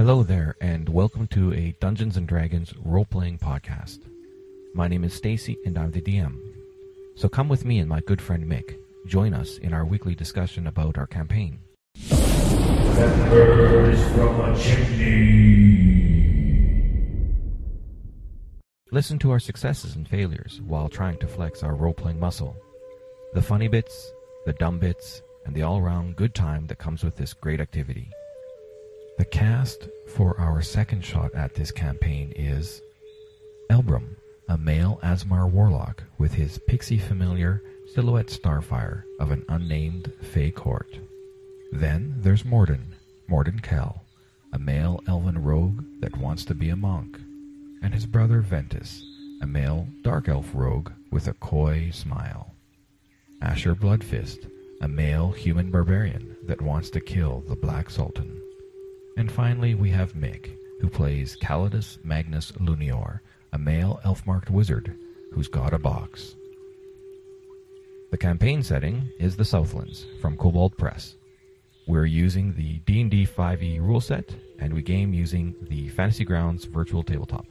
Hello there, and welcome to a Dungeons and Dragons role playing podcast. My name is Stacy, and I'm the DM. So come with me and my good friend Mick. Join us in our weekly discussion about our campaign. From a chimney. Listen to our successes and failures while trying to flex our role playing muscle. The funny bits, the dumb bits, and the all round good time that comes with this great activity. The cast for our second shot at this campaign is Elbrum, a male Aasimar warlock with his pixie familiar Silhouette Starfire of an unnamed Fey court. Then there's Morden, Morden Kell, a male elven rogue that wants to be a monk, and his brother Ventus, a male dark elf rogue with a coy smile. Asher Bloodfist, a male human barbarian that wants to kill the Black Sultan. And finally, we have Mick, who plays Calidus Magnus Lunior, a male elf-marked wizard who's got a box. The campaign setting is the Southlands from Kobold Press. We're using the D&D 5e rule set, and we game using the Fantasy Grounds virtual tabletop.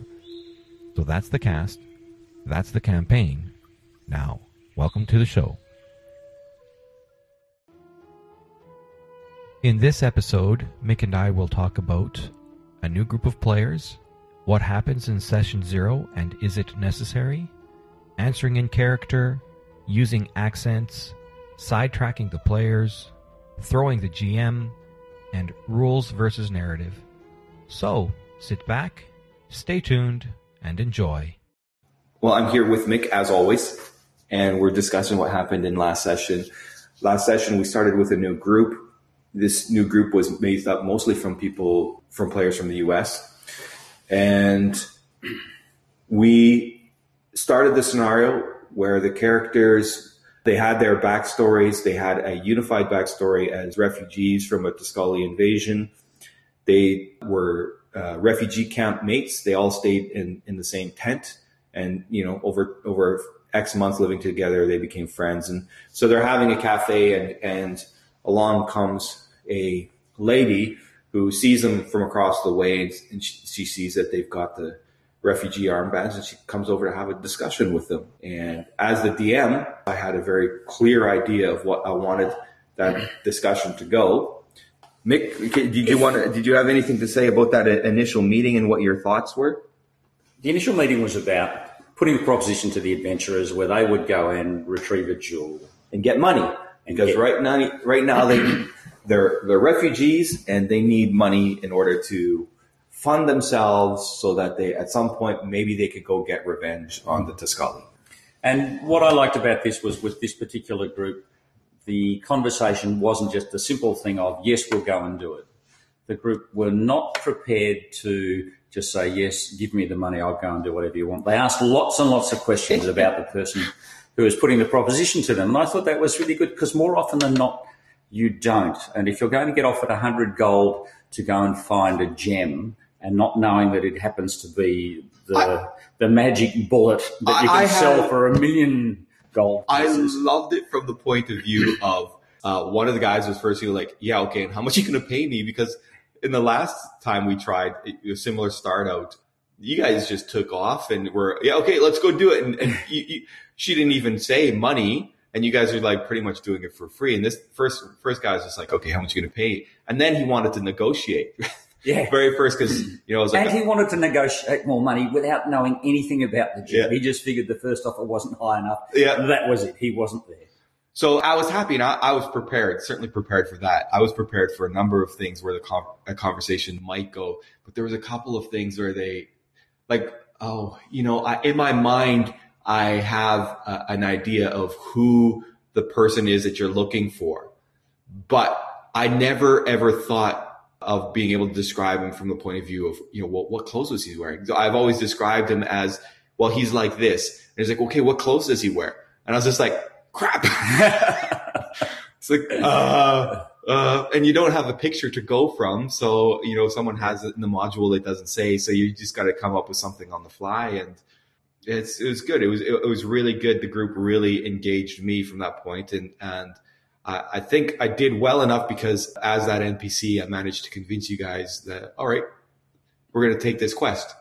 So that's the cast, that's the campaign. Now, welcome to the show. In this episode, Mick and I will talk about a new group of players, what happens in session zero and is it necessary, answering in character, using accents, sidetracking the players, throwing the GM, and rules versus narrative. So, sit back, stay tuned, and enjoy. Well, I'm here with Mick as always, and we're discussing what happened in last session. Last session, we started with a new group. This new group was made up mostly from people, from players from the US. And we started the scenario where the characters, they had their backstories. They had a unified backstory as refugees from a Tosculi invasion. They were uh, refugee camp mates. They all stayed in, in the same tent and you know over over x months living together they became friends and so they're having a cafe and and along comes a lady who sees them from across the way and she, she sees that they've got the refugee armbands and she comes over to have a discussion with them. And as the dm i had a very clear idea of what i wanted that discussion to go. Mick did you want to, did you have anything to say about that initial meeting and what your thoughts were? The initial meeting was about putting a proposition to the adventurers where they would go and retrieve a jewel. and get money. Because get- right now right now they they're they're refugees and they need money in order to fund themselves so that they at some point maybe they could go get revenge on the Tosculi. And what I liked about this was with this particular group, the conversation wasn't just the simple thing of, yes, we'll go and do it. The group were not prepared to just say, yes, give me the money, I'll go and do whatever you want. They asked lots and lots of questions about the person who was putting the proposition to them. And I thought that was really good because more often than not, you don't. And if you're going to get offered a hundred gold to go and find a gem and not knowing that it happens to be the, the magic bullet that you can I sell for a million gold I loved it from the point of view of uh, one of the guys was first he was like, yeah, okay, and how much are you going to pay me? Because in the last time we tried a similar start out, you guys just took off and were, yeah, okay, let's go do it. And, and you, you, she didn't even say money. And you guys are like pretty much doing it for free. And this first, first guy was just like, okay, how much are you to pay? And then he wanted to negotiate. yeah. Very first, cause, you know, I was like, And he wanted to negotiate more money without knowing anything about the job. Yeah. He just figured the first offer wasn't high enough. Yeah. That was it. He wasn't there. So I was happy and I, I was prepared, certainly prepared for that. I was prepared for a number of things where the con- a conversation might go, but there was a couple of things where they, like, oh, you know, I, in my mind, I have a, an idea of who the person is that you're looking for, but I never ever thought of being able to describe him from the point of view of, you know, what, what clothes was he wearing? I've always described him as, well, he's like this. And he's like, okay, what clothes does he wear? And I was just like, crap. it's like, uh, uh, and you don't have a picture to go from. So, you know, someone has it in the module that doesn't say, so you just got to come up with something on the fly. And it's, it was good. It was, it, it was really good. The group really engaged me from that point. And, and I, I think I did well enough because as that NPC, I managed to convince you guys that, all right, we're going to take this quest.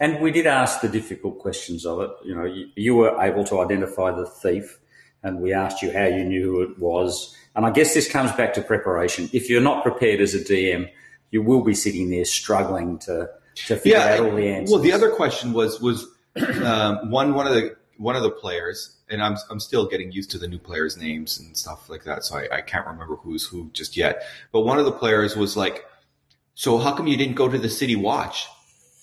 And we did ask the difficult questions of it. You know, you, you, were able to identify the thief, and we asked you how you knew who it was. And I guess this comes back to preparation. If you're not prepared as a DM, you will be sitting there struggling to to figure yeah, out all the answers. Well, the other question was was um, one one of the one of the players, and I'm I'm still getting used to the new players' names and stuff like that, so I, I can't remember who's who just yet. But one of the players was like, "So how come you didn't go to the city watch?"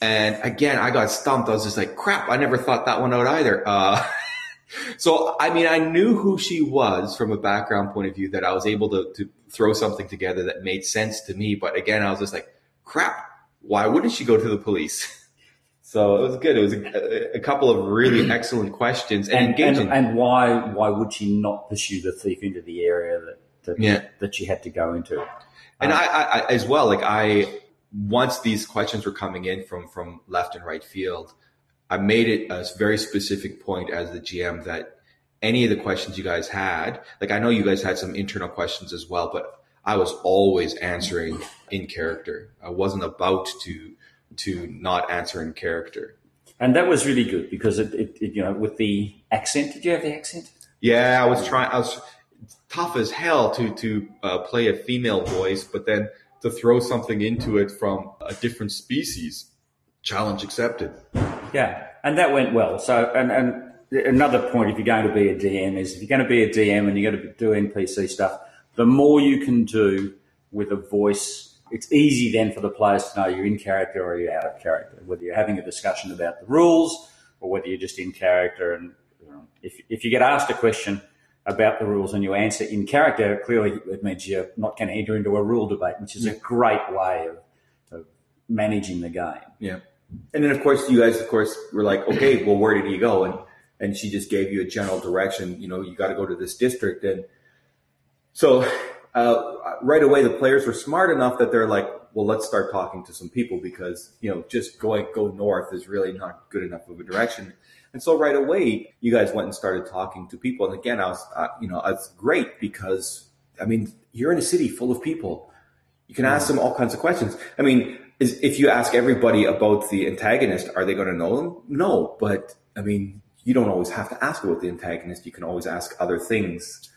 And again, I got stumped. I was just like, crap, I never thought that one out either. Uh, so, I mean, I knew who she was from a background point of view that I was able to, to throw something together that made sense to me. But again, I was just like, crap, why wouldn't she go to the police? So it was good. It was a, a couple of really excellent questions and, and engaging. And, and, why why would she not pursue the thief into the area that that, yeah. that she had to go into? And um, I, I, as well, like I once these questions were coming in from from left and right field, I made it a very specific point as the GM that any of the questions you guys had, like I know you guys had some internal questions as well, but I was always answering in character. I wasn't about to to not answer in character. And that was really good because it, it, it you know with the accent. Did you have the accent? Yeah, I was trying. I was tough as hell to to uh, play a female voice, but then to throw something into it from a different species. Challenge accepted. Yeah, and that went well. So, and, and another point, if you're going to be a DM, is if you're going to be a DM and you're going to do NPC stuff, the more you can do with a voice, it's easy then for the players to know you're in character or you're out of character, whether you're having a discussion about the rules or whether you're just in character. And you know, if, if you get asked a question, about the rules and you answer in character, clearly it means you're not going to enter into a rule debate, which is yeah. a great way of, of managing the game. Yeah. And then of course you guys of course were like, okay, well where did he go? And and she just gave you a general direction, you know, you got to go to this district. And so uh, right away the players were smart enough that they're like, well, let's start talking to some people because, you know, just going, go north is really not good enough of a direction. And so right away, you guys went and started talking to people. And again, I was, uh, you know, it's great because, I mean, you're in a city full of people. You can ask them all kinds of questions. I mean, is, if you ask everybody about the antagonist, are they going to know them? No, but I mean, you don't always have to ask about the antagonist. You can always ask other things,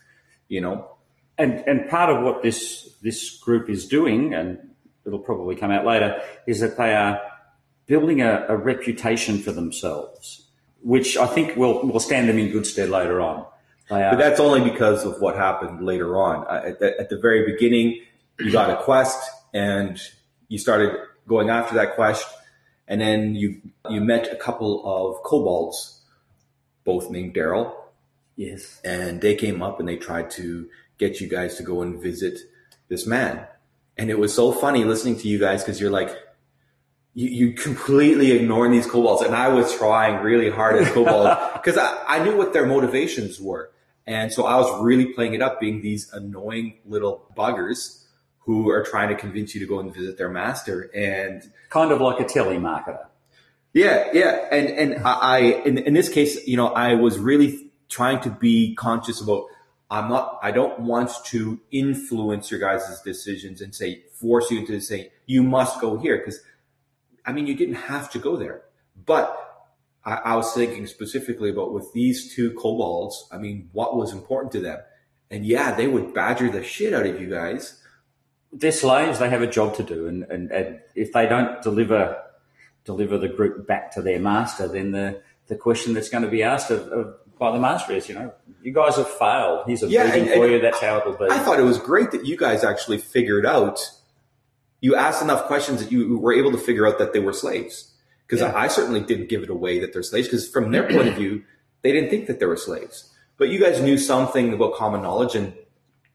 you know. And and part of what this this group is doing, and it'll probably come out later, is that they are building a, a reputation for themselves which I think will will stand them in good stead later on. but that's only because of what happened later on. At the, at the very beginning, you got a quest and you started going after that quest, and then you you met a couple of kobolds, both named Daryl. Yes, and they came up and they tried to get you guys to go and visit this man, and it was so funny listening to you guys because you're like you, you completely ignoring these kobolds. And I was trying really hard as kobolds because I, I knew what their motivations were. And so I was really playing it up being these annoying little buggers who are trying to convince you to go and visit their master and kind of like a telemarketer. Yeah, yeah. And and I in, in this case, you know, I was really trying to be conscious about I'm not I don't want to influence your guys' decisions and say force you to say you must go here because I mean, you didn't have to go there, but I, I was thinking specifically about with these two kobolds. I mean, what was important to them? And yeah, they would badger the shit out of you guys. They're slaves. They have a job to do, and, and, and if they don't deliver deliver the group back to their master, then the the question that's going to be asked of, of by the master is, you know, you guys have failed. Here's a yeah, beating for you. That's how it'll be. I thought it was great that you guys actually figured out you asked enough questions that you were able to figure out that they were slaves. Because yeah. I certainly didn't give it away that they're slaves, because from their point of view, they didn't think that they were slaves. But you guys knew something about common knowledge, and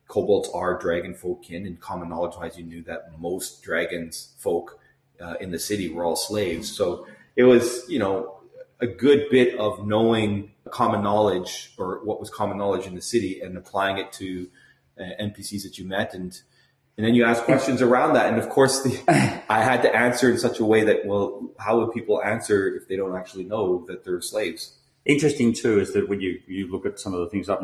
kobolds are dragon folk kin, and common knowledge wise, you knew that most dragons folk uh, in the city were all slaves. So it was, you know, a good bit of knowing common knowledge or what was common knowledge in the city and applying it to uh, NPCs that you met and and then you ask questions around that. And of course, the, I had to answer in such a way that, well, how would people answer if they don't actually know that they're slaves? Interesting too is that when you, you look at some of the things up,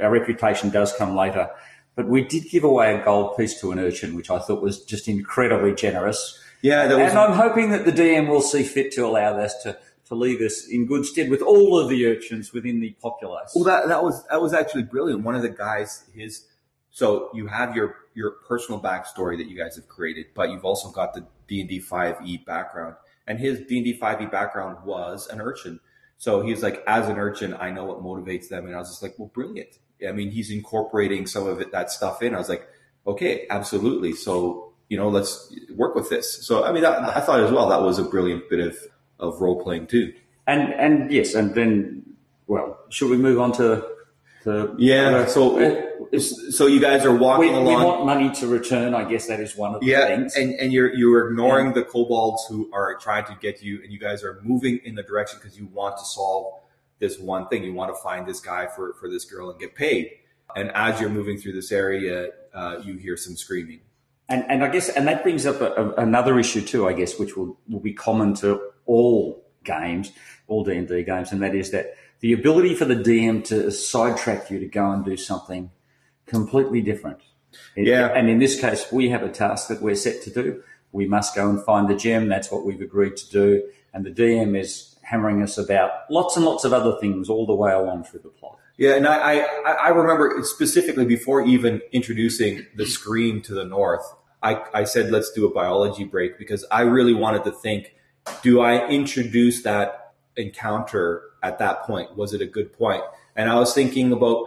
our reputation does come later, but we did give away a gold piece to an urchin, which I thought was just incredibly generous. Yeah, that was, and I'm hoping that the DM will see fit to allow this to, to leave us in good stead with all of the urchins within the populace. well, that that was that was actually brilliant. One of the guys, his so you have your your personal backstory that you guys have created, but you've also got the D and D five E background, and his D and D five E background was an urchin. So he's like, as an urchin, I know what motivates them, and I was just like, well, brilliant. I mean, he's incorporating some of it, that stuff in. I was like, okay, absolutely. So you know, let's work with this. So I mean, that, I thought as well that was a brilliant bit of of role playing too. and and yes, and then well, should we move on to to Yeah. So Uh, so you guys are we, walking we along. want money to return. I guess that is one of the Yeah, things. and, and you're you're ignoring the kobolds who are trying to get you, and you guys are moving in the direction because you want to solve this one thing. You want to find this guy for for this girl and get paid. And as you're moving through this area, uh, you hear some screaming. And, and I guess, and that brings up a, a, another issue too, I guess, which will, will be common to all games, all D and D games, and that is that the ability for the DM to sidetrack you to go and do something completely different. Yeah. And in this case, we have a task that we're set to do. We must go and find the gem. That's what we've agreed to do. And the DM is hammering us about lots and lots of other things all the way along through the plot. Yeah, and I, I, I remember specifically before even introducing the screen to the north, I, I said, let's do a biology break because I really wanted to think, do I introduce that encounter at that point? Was it a good point? And I was thinking about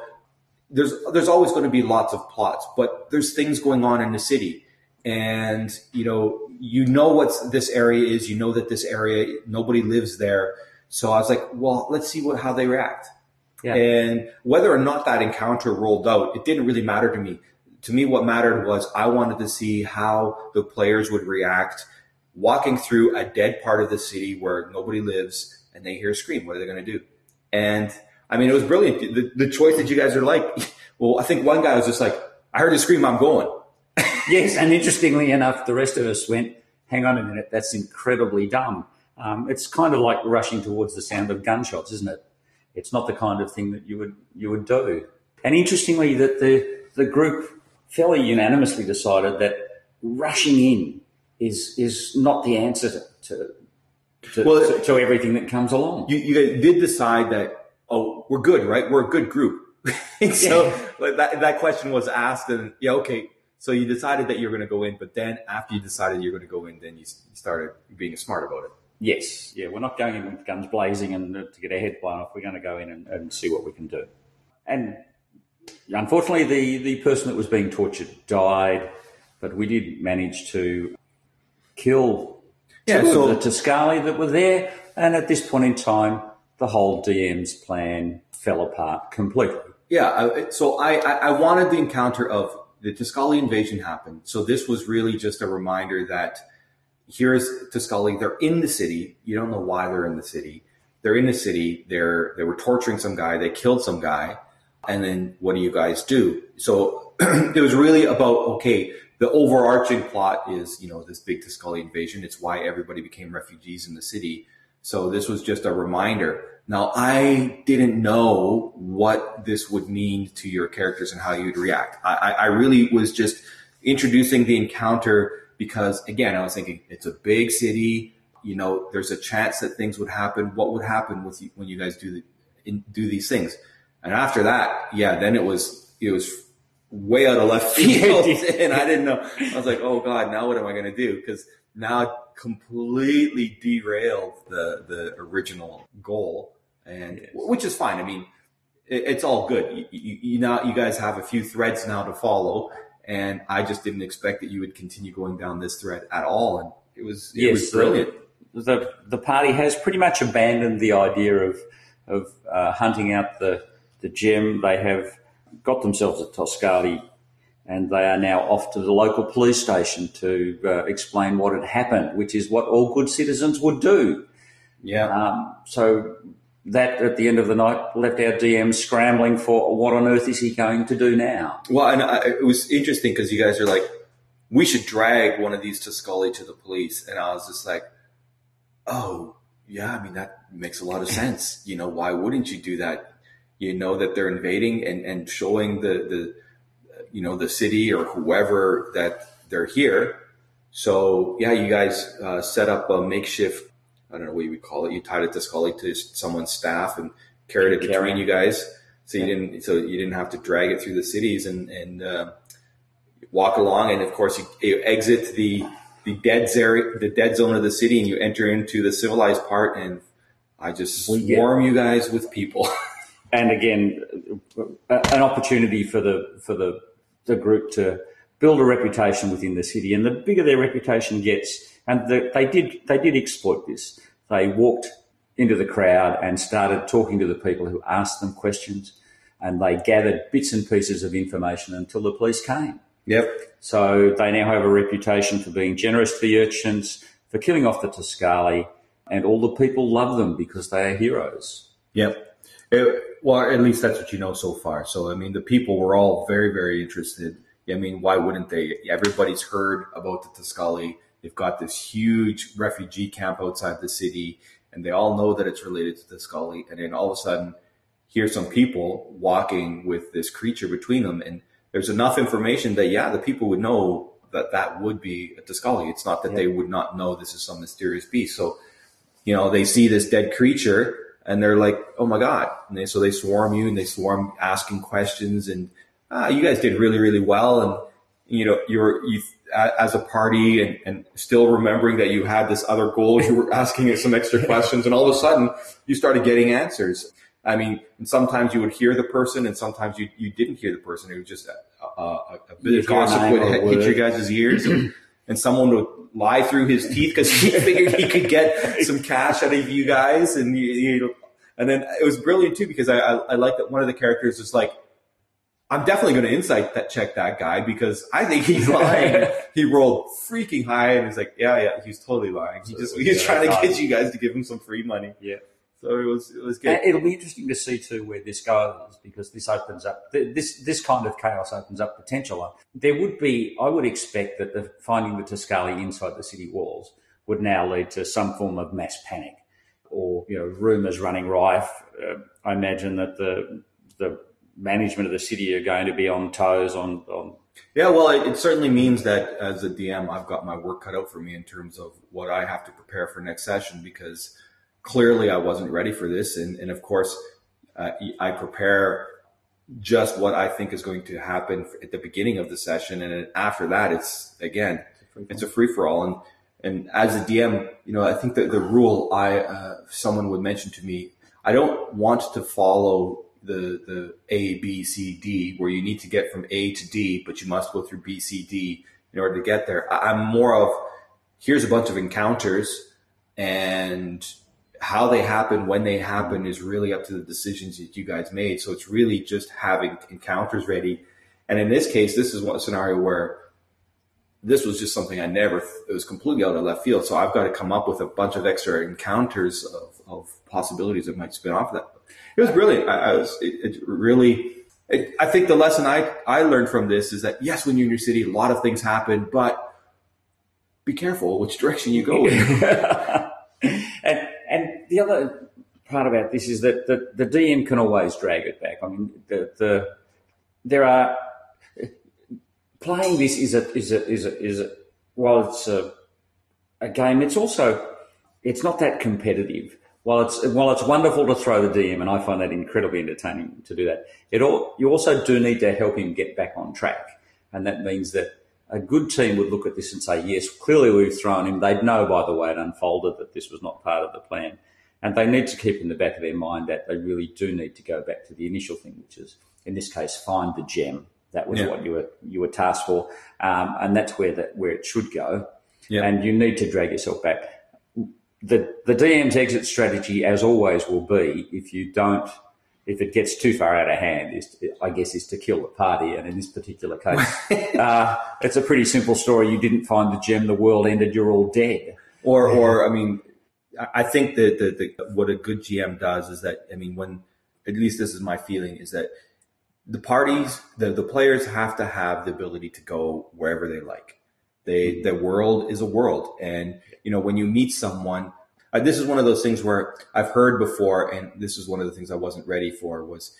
there's there's always going to be lots of plots, but there's things going on in the city. And you know, you know what this area is, you know that this area nobody lives there. So I was like, well, let's see what how they react. Yeah. And whether or not that encounter rolled out, it didn't really matter to me. To me, what mattered was I wanted to see how the players would react walking through a dead part of the city where nobody lives and they hear a scream. What are they going to do? And I mean, it was brilliant. The, the choice that you guys are like, well, I think one guy was just like, I heard a scream, I'm going. Yes, and interestingly enough, the rest of us went, hang on a minute, that's incredibly dumb. Um, it's kind of like rushing towards the sound of gunshots, isn't it? It's not the kind of thing that you would you would do. And interestingly, that the the group fairly unanimously decided that rushing in is is not the answer to to, to, Well, to, to everything that comes along. You, you guys did decide that, oh, we're good, right? We're a good group. So Yeah. that, that question was asked and yeah, okay. So you decided that you're going to go in, but then after you decided you're going to go in, then you you started being smart about it. Yes, yeah, we're not going in with guns blazing and uh, to get our head blown off. We're going to go in and, and see what we can do. And unfortunately, the, the person that was being tortured died, but we did manage to kill Yeah, two so- of the Tosculi that were there. And at this point in time, the whole DM's plan fell apart completely. Yeah. So I, I, I wanted the encounter of the Tosculi invasion happened. So this was really just a reminder that here's Tosculi. They're in the city. You don't know why they're in the city. They're in the city. They're, they were torturing some guy. They killed some guy. And then what do you guys do? So it was really about, okay, the overarching plot is, you know, this big Tosculi invasion. It's why everybody became refugees in the city. So this was just a reminder. Now I didn't know what this would mean to your characters and how you'd react. I, I really was just introducing the encounter because again, I was thinking it's a big city. You know, there's a chance that things would happen. What would happen with you when you guys do the, in, do these things? And after that, yeah, then it was it was way out of left field, and I didn't know. I was like, oh god, now what am I going to do? Because now it completely derailed the the original goal, and Yes. which is fine. I mean, it, it's all good. You, you, you now you guys have a few threads now to follow, and I just didn't expect that you would continue going down this thread at all, and it was it was brilliant. The, the party has pretty much abandoned the idea of of uh, hunting out the the gem. They have got themselves a Tosculi, and they are now off to the local police station to uh, explain what had happened, which is what all good citizens would do. Yeah. Um, so that at the end of the night left our DM scrambling for what on earth is he going to do now? Well, and I, it was interesting because you guys are like, we should drag one of these Tosculi to the police, and I was just like, oh yeah, I mean that makes a lot of sense. You know, why wouldn't you do that? You know that they're invading and and showing the the you know the city or whoever that they're here. So yeah, you guys uh, set up a makeshift. I don't know what you would call it. You tied it to Scully to someone's staff and carried it between you guys. So you didn't. So you didn't have to drag it through the cities and and uh, walk along. And of course, you, you exit the the dead area, the dead zone of the city, and you enter into the civilized part. And I just We swarm you guys with people. and again, an opportunity for the for the the group to build a reputation within the city, and the bigger their reputation gets, and the, they did they did exploit this. They walked into the crowd and started talking to the people who asked them questions, and they gathered bits and pieces of information until the police came. yep. So they now have a reputation for being generous to the urchins, for killing off the Tosculi, and all the people love them because they are heroes. Yep. It- well, at least that's what you know so far. So, I mean, the people were all very, very interested. I mean, why wouldn't they? Everybody's heard about the Tosculi. They've got this huge refugee camp outside the city, and they all know that it's related to the Tosculi. And then all of a sudden, here's some people walking with this creature between them, and there's enough information that yeah, the people would know that that would be a Tosculi. It's not that they would not know this is some mysterious beast. So you know, they see this dead creature and they're like, oh my God. And they, so they swarm you and they swarm asking questions and, ah, you guys did really, really well. And, you know, you're, you, as a party and, and still remembering that you had this other goal, you were asking some extra questions and all of a sudden you started getting answers. I mean, and sometimes you would hear the person and sometimes you, you didn't hear the person. It was just a, a, a, bit You'd of gossip would hit word. your guys' ears and, and someone would lie through his teeth because he figured he could get some cash out of you guys, and you, you and then it was brilliant too because I, I I like that one of the characters was like, I'm definitely going to insight that check that guy because I think he's lying. he rolled freaking high and he's like, yeah, yeah, he's totally lying. He So just it was he was the trying to get uh, you guys to give him some free money. Yeah. So it was it was good. It'll be interesting to see too where this goes because this opens up this this kind of chaos opens up potential. There would be, I would expect that the finding the Tosculi inside the city walls would now lead to some form of mass panic, or you know, rumours running rife. Uh, I imagine that the the management of the city are going to be on toes on on Yeah, well, it, it certainly means that as a DM, I've got my work cut out for me in terms of what I have to prepare for next session because clearly I wasn't ready for this. And, and of course, uh, I prepare just what I think is going to happen at the beginning of the session. And after that, it's again, it's a free for all. And, and as a DM, you know, I think that the rule I, uh, someone would mention to me, I don't want to follow the, the A, B, C, D, where you need to get from A to D, but you must go through B, C, D in order to get there. I- I'm more of, here's a bunch of encounters and how they happen, when they happen is really up to the decisions that you guys made. So it's really just having encounters ready. And in this case, this is one scenario where this was just something I never, it was completely out of left field. So I've got to come up with a bunch of extra encounters of, of possibilities that might spin off of that. It was brilliant. I, I was, it, it really, it, I think the lesson I, I learned from this is that yes, when you're in your city, a lot of things happen, but be careful which direction you go the other part about this is that the, the DM can always drag it back. I mean, the, the there are playing this is a is a is a is a while it's a a game. It's also it's not that competitive. While it's while it's wonderful to throw the DM, and I find that incredibly entertaining to do that. It all you also do need to help him get back on track, and that means that a good team would look at this and say, yes, clearly we've thrown him. They'd know by the way it unfolded that this was not part of the plan. And they need to keep in the back of their mind that they really do need to go back to the initial thing, which is, in this case, find the gem. That was Yeah. what you were you were tasked for, um, and that's where that where it should go. Yeah. And you need to drag yourself back. The the DM's exit strategy, as always, will be if you don't if it gets too far out of hand, is I guess is to kill the party. And in this particular case, uh, it's a pretty simple story. You didn't find the gem, the world ended, you're all dead. or or I mean, I- think that the, the what a good GM does is that I mean when at least this is my feeling is that the parties the the players have to have the ability to go wherever they like. They the world is a world, and you know when you meet someone. Uh, this is one of those things where I've heard before, and this is one of the things I wasn't ready for was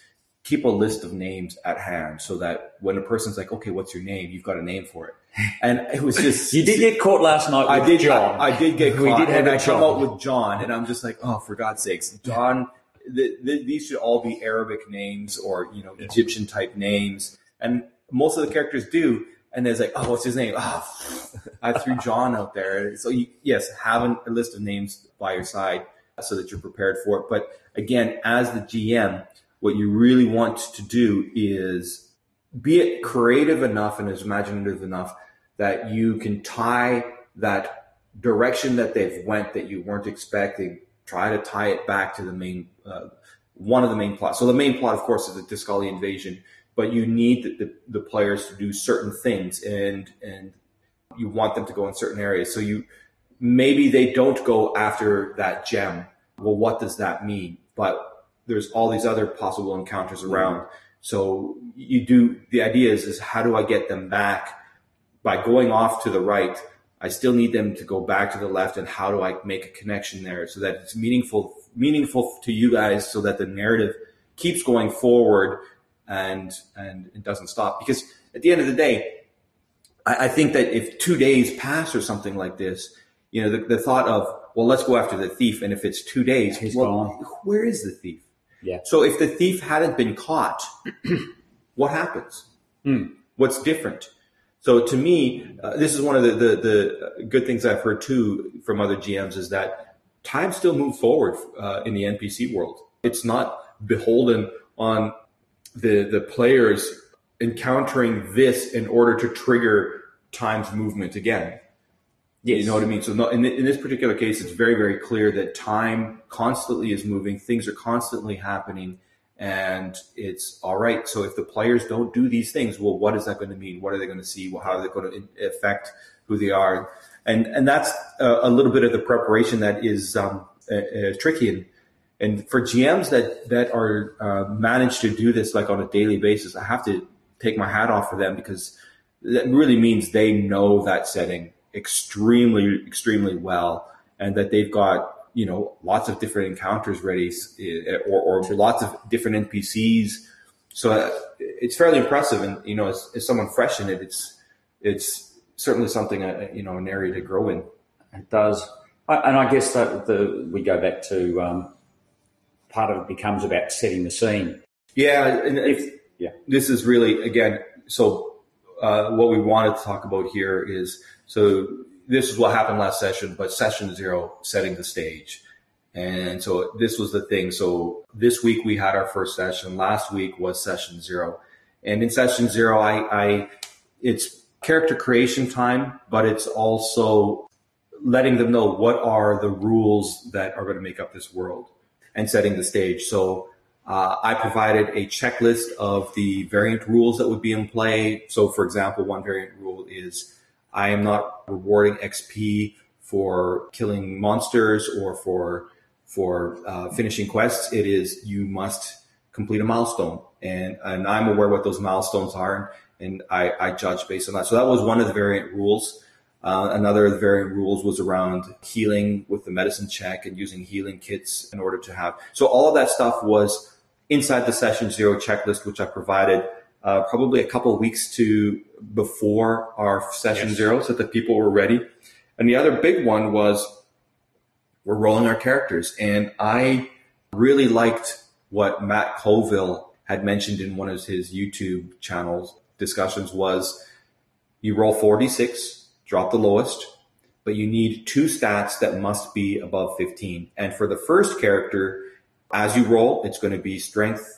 keep a list of names at hand so that when a person's like, okay, what's your name? You've got a name for it. And it was just you did get caught last night. I did. John. I, I did get caught. We did have and I come out with John, and I'm just like, oh, for God's sakes, John. The, the, these should all be Arabic names or you know Egyptian type names, and most of the characters do. And there's like, oh, what's his name? Oh, I threw John out there. So you, yes, having a list of names by your side so that you're prepared for it. But again, as the GM, what you really want to do is be it creative enough and as imaginative enough that you can tie that direction that they've went that you weren't expecting try to tie it back to the main uh, one of the main plots so the main plot of course is the Tosculi invasion but you need the, the, the players to do certain things and and you want them to go in certain areas. So you maybe they don't go after that gem. Well what does that mean? But there's all these other possible encounters around so you do the idea is is how do I get them back by going off to the right? I still need them to go back to the left, and how do I make a connection there so that it's meaningful meaningful to you guys, so that the narrative keeps going forward and and it doesn't stop? Because at the end of the day, I, I think that if two days pass or something like this, you know, the, the thought of well, let's go after the thief, and if it's two days, He's well, gone. where is the thief? Yeah. So if the thief hadn't been caught, what happens? Hmm. What's different? So to me, uh, this is one of the, the, the good things I've heard too from other GMs is that time still moves forward uh, in the NPC world. It's not beholden on the the players encountering this in order to trigger time's movement again. Yes. You know what I mean? So in, in this particular case, it's very, very clear that time constantly is moving. Things are constantly happening and it's all right. So if the players don't do these things, well, what is that going to mean? What are they going to see? Well, how are they going to affect who they are? And, and that's a, a little bit of the preparation that is, um, uh, uh, tricky. And, and for GMs that, that are, uh, managed to do this like on a daily basis, I have to take my hat off for them because that really means they know that setting extremely, extremely well, and that they've got you know lots of different encounters ready, eh, or, or lots of different NPCs. So uh, it's fairly impressive, and you know, as, as someone fresh in it, it's it's certainly something uh, you know an area to grow in. It does, I, and I guess that the we go back to um, part of it becomes about setting the scene. Yeah, and if Yeah. this is really again, so uh, what we wanted to talk about here is so this is what happened last session, but session zero, setting the stage. And so this was the thing. So this week we had our first session. Last week was session zero. And in session zero, I, I it's character creation time, but it's also letting them know what are the rules that are going to make up this world and setting the stage. So uh, I provided a checklist of the variant rules that would be in play. So, for example, one variant rule is I am not rewarding XP for killing monsters or for for uh, finishing quests. It is you must complete a milestone, and and I'm aware what those milestones are, and I, I judge based on that. So that was one of the variant rules. Uh, another of the variant rules was around healing with the medicine check and using healing kits in order to have. So all of that stuff was inside the session zero checklist, which I provided uh, probably a couple of weeks to before our session Yes. zero so that people were ready. And the other big one was we're rolling our characters. And I really liked what Matt Colville had mentioned in one of his YouTube channels discussions was you roll 46, drop the lowest, but you need two stats that must be above 15. And for the first character, as you roll, it's going to be strength,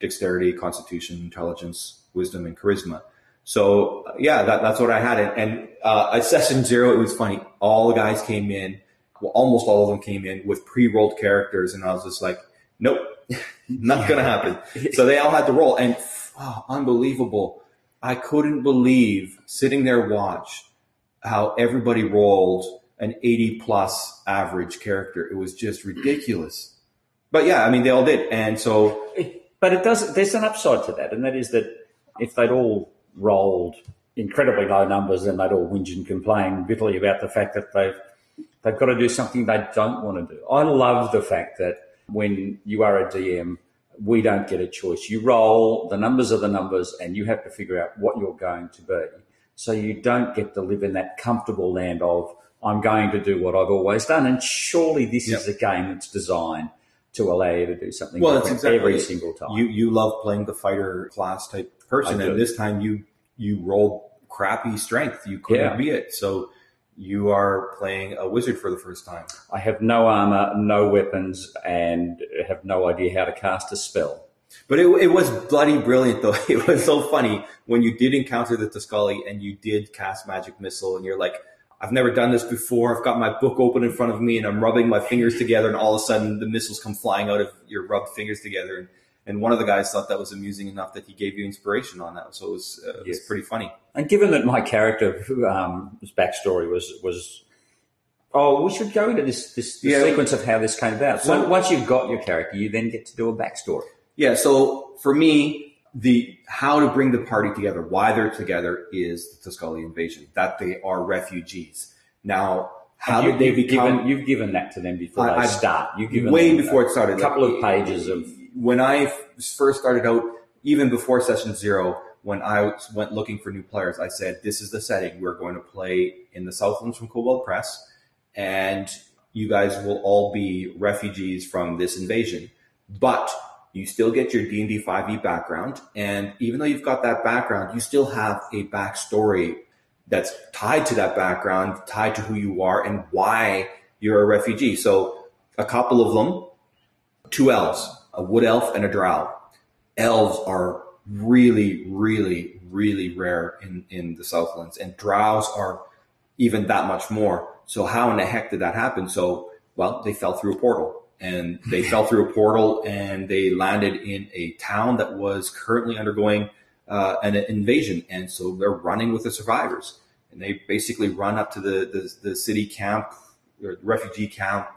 dexterity, constitution, intelligence, wisdom, and charisma. So yeah, that, that's what I had. And, and uh, at session zero, it was funny. All the guys came in, well, almost all of them came in with pre-rolled characters, and I was just like, nope, not going to happen. So they all had to roll, and oh, unbelievable. I couldn't believe sitting there watch how everybody rolled an 80 plus average character. It was just ridiculous. But yeah, I mean, they all did. And so but it does. There's an upside to that, and that is that if they'd all rolled incredibly low numbers, then they'd all whinge and complain bitterly about the fact that they've they've got to do something they don't want to do. I love the fact that when you are a DM, we don't get a choice. You roll, the numbers are the numbers, and you have to figure out what you're going to be. So you don't get to live in that comfortable land of, I'm going to do what I've always done. And surely this Yep. is a game that's designed to LA to do something Well, that's different exactly every it. single time. You you love playing the fighter class type person, and this time you you roll crappy strength. You couldn't Yeah. be it, so you are playing a wizard for the first time. I have no armor, no weapons, and have no idea how to cast a spell. But it, it was bloody brilliant, though. It was so funny when you did encounter the Tosculi and you did cast magic missile, and you're like, "I've never done this before. I've got my book open in front of me, and I'm rubbing my fingers together, and all of a sudden the missiles come flying out of your rubbed fingers together." And, and one of the guys thought that was amusing enough that he gave you inspiration on that, so it was uh, it was pretty funny. And given that my character, um, his backstory was was, oh, we should go into this this, this Yeah. sequence of how this came about. So once you've got your character, you then get to do a backstory. Yeah. So for me, the how to bring the party together, why they're together, is the Tosculi invasion. That they are refugees. Now, how you, did they you've become? Given, you've given that to them before I- they start. You've given way before it started. A couple Like, of pages of when I first started out, even before session zero, when I went looking for new players, I said, "This is the setting we're going to play in the Southlands from Kobold Press, and you guys will all be refugees from this invasion, but." You still get your D and D five E background, and even though you've got that background, you still have a backstory that's tied to that background, tied to who you are and why you're a refugee. So, a couple of them two elves, a wood elf and a drow. Elves are really, really, really rare in, in the Southlands, and drows are even that much more. So how in the heck did that happen? So, well, they fell through a portal. And they fell through a portal and they landed in a town that was currently undergoing uh, an invasion. And so they're running with the survivors. And they basically run up to the, the, the city camp or refugee camp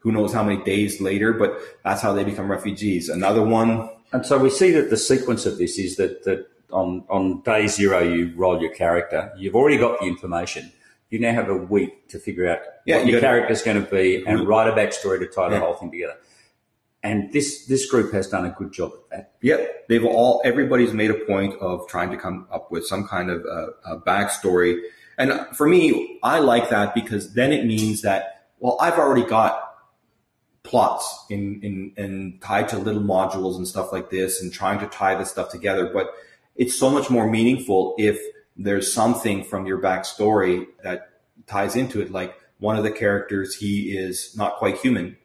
who knows how many days later, but that's how they become refugees. Another one, And so we see that the sequence of this is that, that on, on day zero, you roll your character. You've already got the information. You now have a week to figure out Yeah, what you your character is going to be and write a backstory to tie the Yeah. whole thing together. And this, this group has done a good job at that. yep, they've all, everybody's made a point of trying to come up with some kind of uh, a backstory. And for me, I like that because then it means that, well, I've already got plots in, in, in tied to little modules and stuff like this and trying to tie this stuff together. But it's so much more meaningful if there's something from your backstory that ties into it. Like one of the characters, he is not quite human.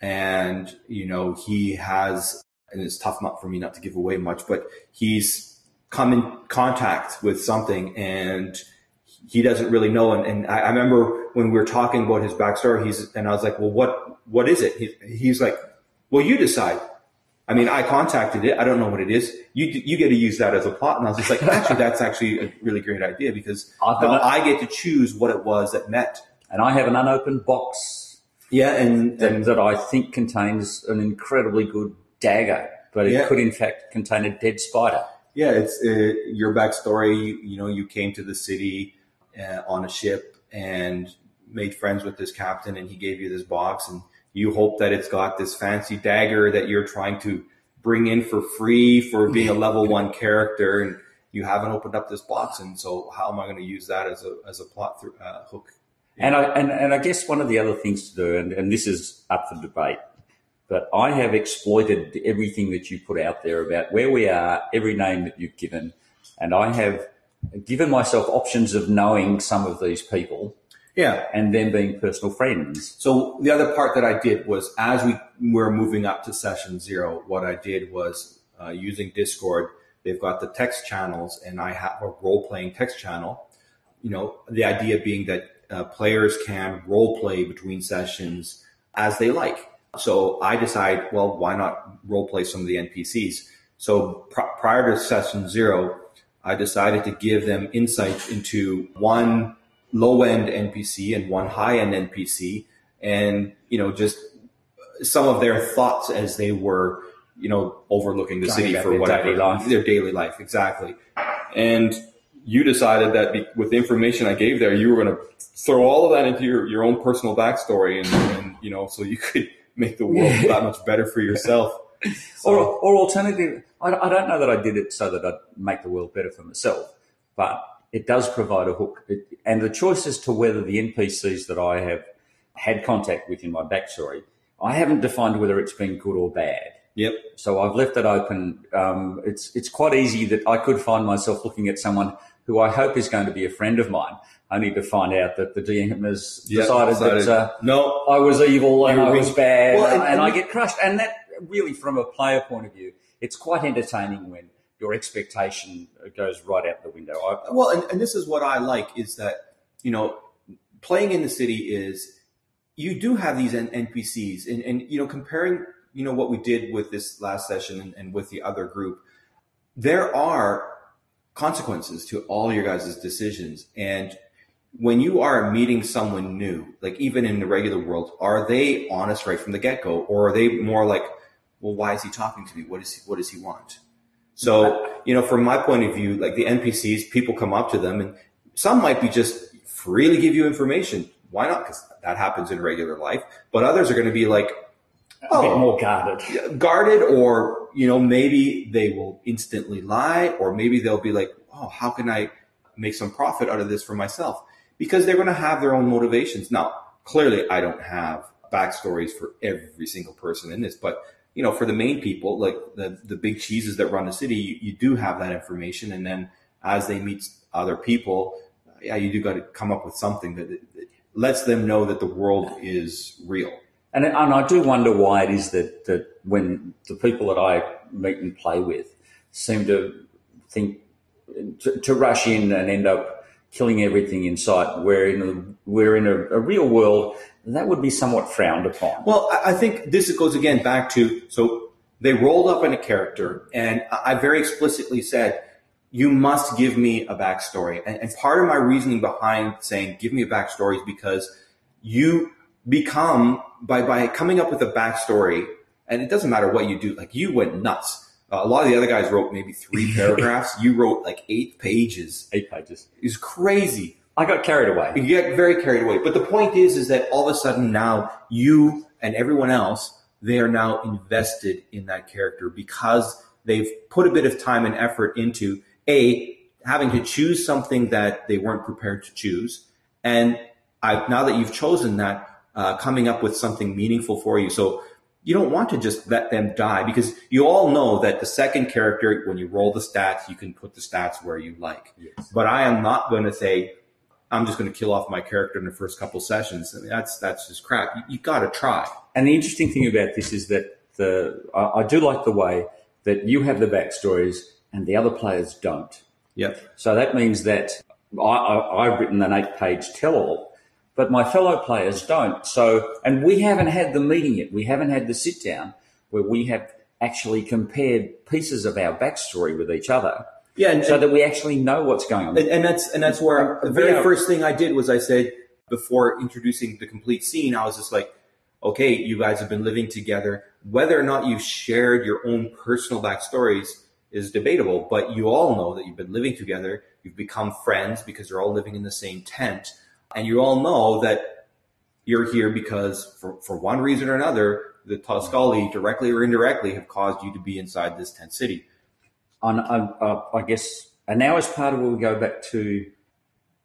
And, you know, he has, and it's tough not for me not to give away much, but he's come in contact with something and he doesn't really know. And, and I, I remember when we were talking about his backstory, he's, and I was like, well, what, what is it? He, he's like, well, you decide. I mean, I contacted it. I don't know what it is. You, you get to use that as a plot. And I was just like, actually, that's actually a really great idea because now. I get to choose what it was that met. And I have an unopened box Yeah. And, that, and that I think contains an incredibly good dagger, but it Yeah. could in fact contain a dead spider. Yeah, it's uh, your backstory. You, you know, you came to the city uh, on a ship and made friends with this captain, and he gave you this box, and you hope that it's got this fancy dagger that you're trying to bring in for free for being a level one character, and you haven't opened up this box, and so how am I going to use that as a as a plot through, uh, hook? And I and, and I guess one of the other things to do, and, and this is up for debate, but I have exploited everything that you put out there about where we are, every name that you've given, and I have given myself options of knowing some of these people Yeah, and then being personal friends. So the other part that I did was as we were moving up to session zero, what I did was uh, using Discord. They've got the text channels, and I have a role playing text channel. You know, the idea being that uh, players can role play between sessions as they like. So I decide, well, why not role play some of the NPCs? So pr- prior to session zero, I decided to give them insight into one low end NPC and one high end NPC, and you know just some of their thoughts as they were you know overlooking the Talking city for whatever daily life. their daily life exactly, and you decided that be, with the information I gave there, you were going to throw all of that into your, your own personal backstory, and, and you know so you could make the world that much better for yourself. or, or alternative, I, I don't know that I did it so that I'd make the world better for myself, but it does provide a hook. It, and the choice as to whether the NPCs that I have had contact with in my backstory, I haven't defined whether it's been good or bad. Yep. So I've left it open. Um, it's it's quite easy that I could find myself looking at someone who I hope is going to be a friend of mine, only to find out that the DM has Yeah, decided, decided- that uh, No, I was evil and I was bad, Well, and, and- I get crushed. And that really, from a player point of view, it's quite entertaining when your expectation goes right out the window. I, Well, and, and this is what I like is that, you know, playing in the city is you do have these NPCs and, and, you know, comparing, you know, what we did with this last session and, and with the other group, there are consequences to all your guys' decisions. And when you are meeting someone new, like even in the regular world, are they honest right from the get go? Or are they more like, well, why is he talking to me? What is he, what does he want? So, you know, from my point of view, like the NPCs, people come up to them and some might be just freely give you information. Why not? Because that happens in regular life. But others are going to be like Oh. more guarded. guarded or, you know, maybe they will instantly lie or maybe they'll be like, oh, how can I make some profit out of this for myself? Because they're going to have their own motivations. Now, clearly I don't have backstories for every single person in this, but you know, for the main people, like the, the big cheeses that run the city, you, you do have that information. And then as they meet other people, yeah, you do got to come up with something that, that lets them know that the world is real. And, and I do wonder why it is that, that when the people that I meet and play with seem to think to, to rush in and end up killing everything in sight, where in a, we're in a, a real world, that would be somewhat frowned upon. Well, I think this goes again back to so they rolled up in a character, and I I very explicitly said, "You must give me a backstory." And, and part of my reasoning behind saying, "Give me a backstory," is because you become by by coming up with a backstory, and it doesn't matter what you do. Like you went nuts. Uh, a lot of the other guys wrote maybe three paragraphs. You wrote like eight pages. Eight pages. It's crazy. I got carried away. You get very carried away. But the point is, is that all of a sudden now you and everyone else, they are now invested in that character because they've put a bit of time and effort into a having to choose something that they weren't prepared to choose, and I, now that you've chosen that, uh, coming up with something meaningful for you. So you don't want to just let them die because you all know that the second character, when you roll the stats, you can put the stats where you like. Yes. But I am not going to say I'm just going to kill off my character in the first couple sessions. I mean, that's that's just crap. You, you got to try. And the interesting thing about this is that the I, I do like the way that you have the backstories and the other players don't. Yep. So that means that I, I, I've written an eight-page tell-all, but my fellow players don't. So, and we haven't had the meeting yet. We haven't had the sit-down where we have actually compared pieces of our backstory with each other, Yeah, and, so that we actually know what's going on. and, and that's and that's where the very are- first thing I did was I said before introducing the complete scene, I was just like, okay, you guys have been living together. Whether or not you've shared your own personal backstories is debatable, but you all know that you've been living together. You've become friends because you're all living in the same tent, and you all know that you're here because for, for one reason or another, the Tosculi directly or indirectly have caused you to be inside this tent city. On, on uh, I guess, and now as part of where we go back to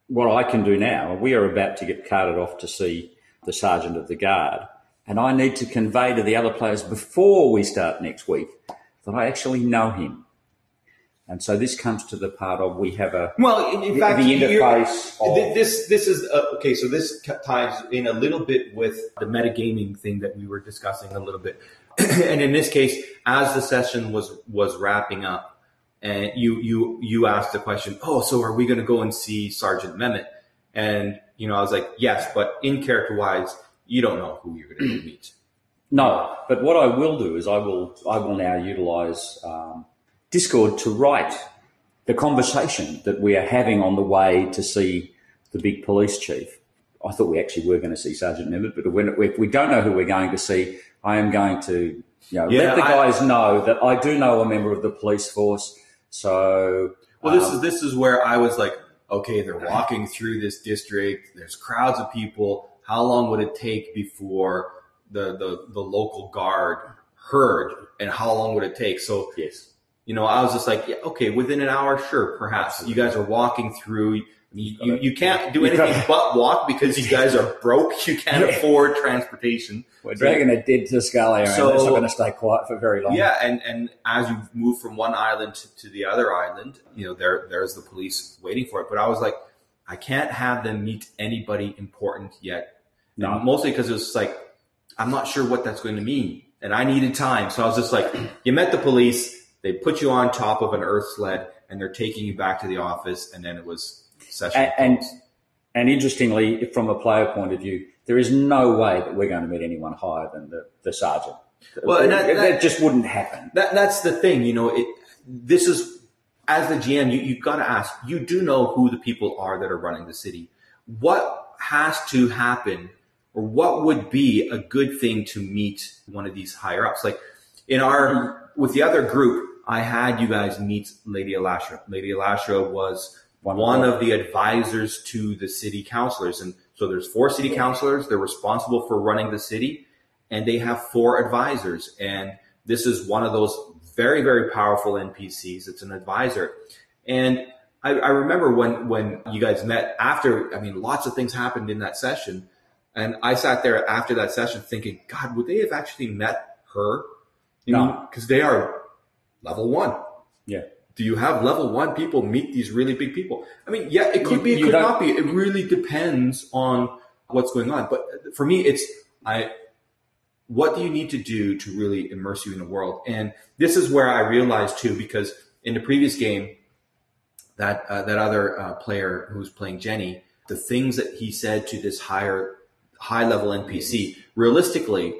what I can do now, we are about to get carted off to see the sergeant of the guard, and I need to convey to the other players before we start next week that I actually know him. And so this comes to the part of we have a Well, in, fact, the interface. Of, This this is uh, okay. So this ties in a little bit with the metagaming thing that we were discussing a little bit, and in this case, as the session was was wrapping up, and you you you asked the question, oh, so are we going to go and see Sergeant Mehmet? And you know, I was like, yes, but in character wise, you don't know who you're going to meet. No, but what I will do is I will I will now utilize um, Discord to write the conversation that we are having on the way to see the big police chief. I thought we actually were going to see Sergeant Mehmet, but when, if we don't know who we're going to see, I am going to you know, Yeah, let the I- guys know that I do know a member of the police force. So Well, this um, is this is where I was like, okay, they're walking through this district. There's crowds of people. How long would it take before the the, the local guard heard and how long would it take? So, Yes. you know, I was just like, yeah, okay, within an hour, sure, perhaps. Absolutely. You guys are walking through. You, you, you can't do anything but walk because you guys are broke. You can't afford transportation. Dragging a dead Tuscalia, So- and it's not going to stay quiet for very long. Yeah, and, and as you move from one island to, to the other island, you know, there there's the police waiting for it. But I was like, I can't have them meet anybody important yet. No. And mostly because it was like, I'm not sure what that's going to mean. And I needed time. So I was just like, you met the police, they put you on top of an earth sled, and they're taking you back to the office, and then it was session. And, and and interestingly, from a player point of view, there is no way that we're going to meet anyone higher than the, the sergeant. Well, and that, that- that- just wouldn't happen. That that's the thing, you know. It this is as the GM, you you got to ask. You do know who the people are that are running the city. What has to happen, or what would be a good thing to meet one of these higher ups? Like in our with the other group, I had you guys meet Lady Elasha. Lady Elasha was One one, of the advisors to the city councilors, and so there's four city councilors. They're responsible for running the city, and they have four advisors. And this is one of those very, very powerful NPCs. It's an advisor. And I, I remember when, when you guys met after, I mean, lots of things happened in that session. And I sat there after that session thinking, God, would they have actually met her? You No. know, because they are level one. Yeah. Do you have level one people meet these really big people? I mean, yeah, it could You- be, it could don't- be. It really depends on what's going on. But for me, it's, I, what do you need to do to really immerse you in the world? And this is where I realized too, because in the previous game, that uh, that other uh, player who's playing Jenny, the things that he said to this higher high level NPC, realistically,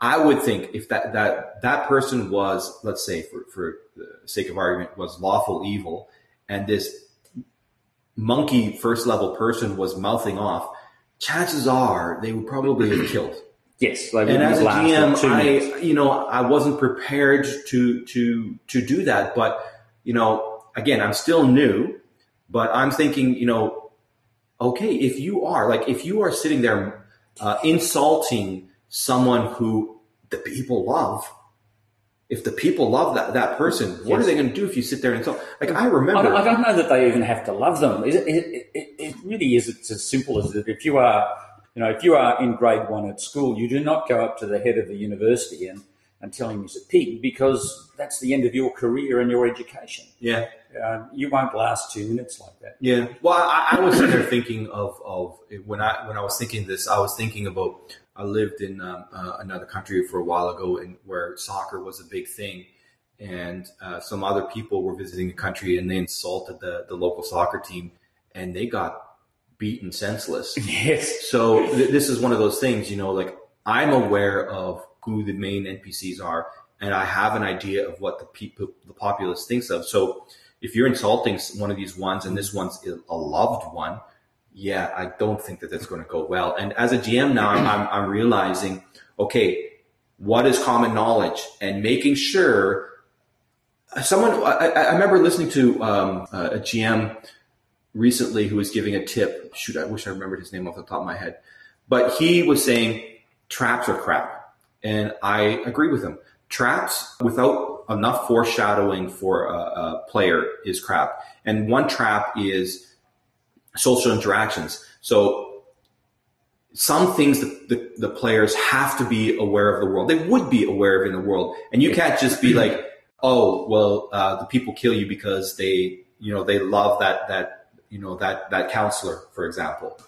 I would think if that that that person was, let's say, for for the sake of argument, was lawful evil, and this monkey first level person was mouthing off, chances are they would probably have killed. Yes, they And as a have lasted two GM. I you know I wasn't prepared to to to do that. But you know, again, I'm still new, but I'm thinking, you know, okay, if you are like if you are sitting there uh, insulting someone who the people love. If the people love that, that person, what Yes. are they going to do if you sit there and tell? Like I I remember, don't, I don't know that they even have to love them. It, it, it, it really is. It's as simple as that. If you are, you know, if you are in grade one at school, you do not go up to the head of the university and, and tell him he's a pig because that's the end of your career and your education. yeah, Um, you won't last two minutes like that. Yeah. Well, I, I was sitting there thinking of, of when I when I was thinking this, I was thinking about I lived in um, uh, another country for a while ago, and where soccer was a big thing, and uh, some other people were visiting the country, and they insulted the the local soccer team, and they got beaten senseless. Yes. So th- this is one of those things, you know, like I'm aware of who the main NPCs are, and I have an idea of what the people, the populace thinks of. So if you're insulting one of these ones, and this one's a loved one, yeah, I don't think that that's going to go well. And as a GM now, I'm, I'm, realizing, okay, what is common knowledge, and making sure. Someone, I, I remember listening to um, a GM recently who was giving a tip. Shoot, I wish I remembered his name off the top of my head. But he was saying traps are crap. And I agree with him. Traps without enough foreshadowing for a, a player is crap. And one trap is social interactions. So some things that the, the players have to be aware of the world. They would be aware of in the world. And you can't just be like, oh, well, uh, the people kill you because they, you know, they love that, that, you know, that, that counselor, for example.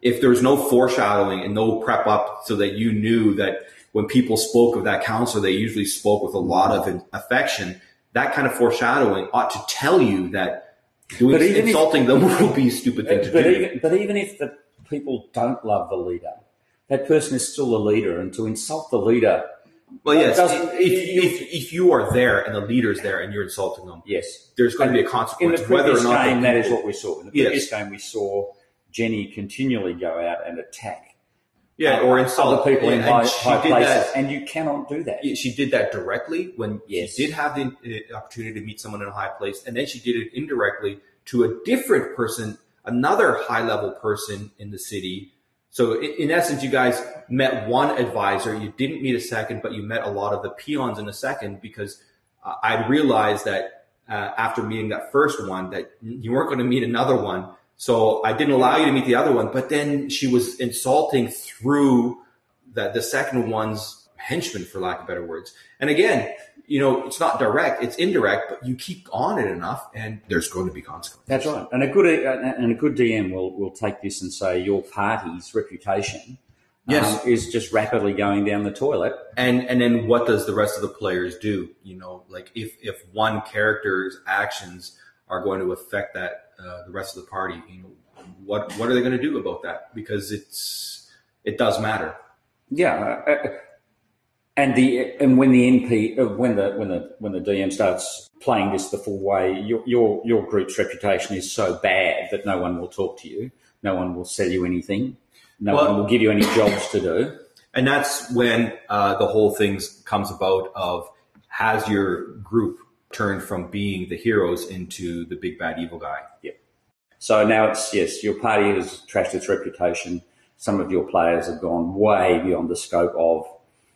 If there's no foreshadowing and no prep up so that you knew that when people spoke of that counselor, they usually spoke with a lot of affection, that kind of foreshadowing ought to tell you that doing But even if- insulting them will be a stupid thing to But do. even, but even if the people don't love the leader, that person is still the leader, and to insult the leader, Well, yes, Doesn't- if, if, if you are there and the leader's there and you're insulting them, yes, there's going to be a consequence. in the whether or previous game, that is what we saw. In the Yes. previous game, we saw Jenny continually go out and attack yeah, or insult other people in high, high places, that- and you cannot do that. she did that directly when Yes. she did have the uh, opportunity to meet someone in a high place, and then she did it indirectly to a different person, another high level person in the city, So in, in essence, you guys met one advisor. You didn't meet a second, but you met a lot of the peons in a second because uh, I'd realized that uh, after meeting that first one that you weren't going to meet another one. So I didn't allow you to meet the other one. But then she was insulting through that the second one's henchman, for lack of better words. And again, you know, it's not direct, it's indirect, but you keep on it enough and there's going to be consequences. That's right. And a good, and a good DM will, will take this and say your party's reputation Yes. um, is just rapidly going down the toilet. and and then what does the rest of the players do you know like if if one character's actions are going to affect that uh, the rest of the party. You know what what are they going to do about that? Because it's it does matter. Yeah, uh, uh, and the and when the NP uh, when the when the when the DM starts playing this the full way, your your your group's reputation is so bad that no one will talk to you, no one will sell you anything, no Well- one will give you any jobs to do. and that's when uh, the whole thing comes about of has your group turned from being the heroes into the big bad evil guy Yep. So now it's yes, your party has trashed its reputation. Some of your players have gone way beyond the scope of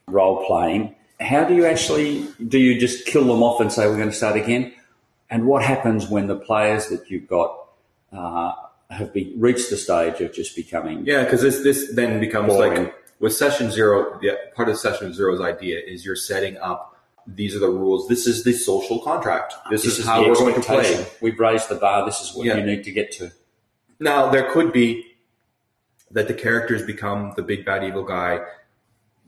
role playing. How do you actually do you just kill them off and say we're going to start again? And what happens when the players that you've got uh, have be, reached the stage of just becoming Yeah, because this this then becomes Boring. like with session zero. Yeah, part of session zero's idea is you're setting up. These are the rules. This is the social contract. This, is, how we're going to play. We've raised the bar. This is what Yeah. you need to get to. Now there could be that the characters become the big bad evil guy.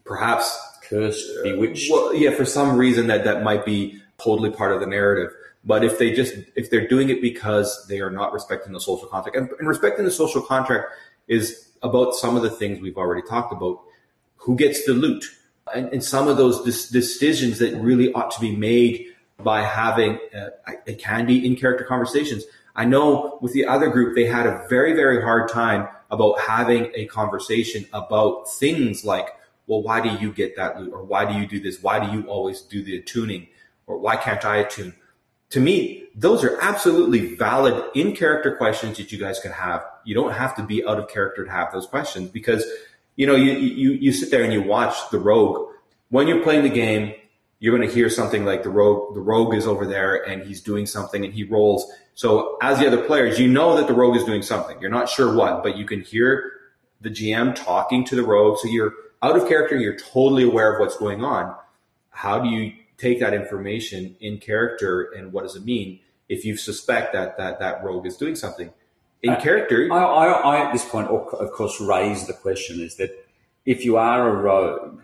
Perhaps, Cursed, uh, bewitched. well, yeah, for some reason that that might be totally part of the narrative. But if they just if they're doing it because they are not respecting the social contract, and, and respecting the social contract is about some of the things we've already talked about. Who gets the loot, and, and some of those dis- decisions that really ought to be made by having uh, it can be in character conversations. I know with the other group they had a very very hard time about having a conversation about things like, well, why do you get that loot, or why do you do this? Why do you always do the attuning, or why can't I attune? to me, those are absolutely valid in character questions that you guys could have. You don't have to be out of character to have those questions because, you know, you, you, you sit there and you watch the rogue. When you're playing the game, you're going to hear something like the rogue, the rogue is over there and he's doing something and he rolls. So as the other players, you know that the rogue is doing something. You're not sure what, but you can hear the GM talking to the rogue. So you're out of character. You're totally aware of what's going on. How do you take that information in character and what does it mean if you suspect that that, that rogue is doing something in Uh, character? I, I, I, at this point, of of course, raise the question is that if you are a rogue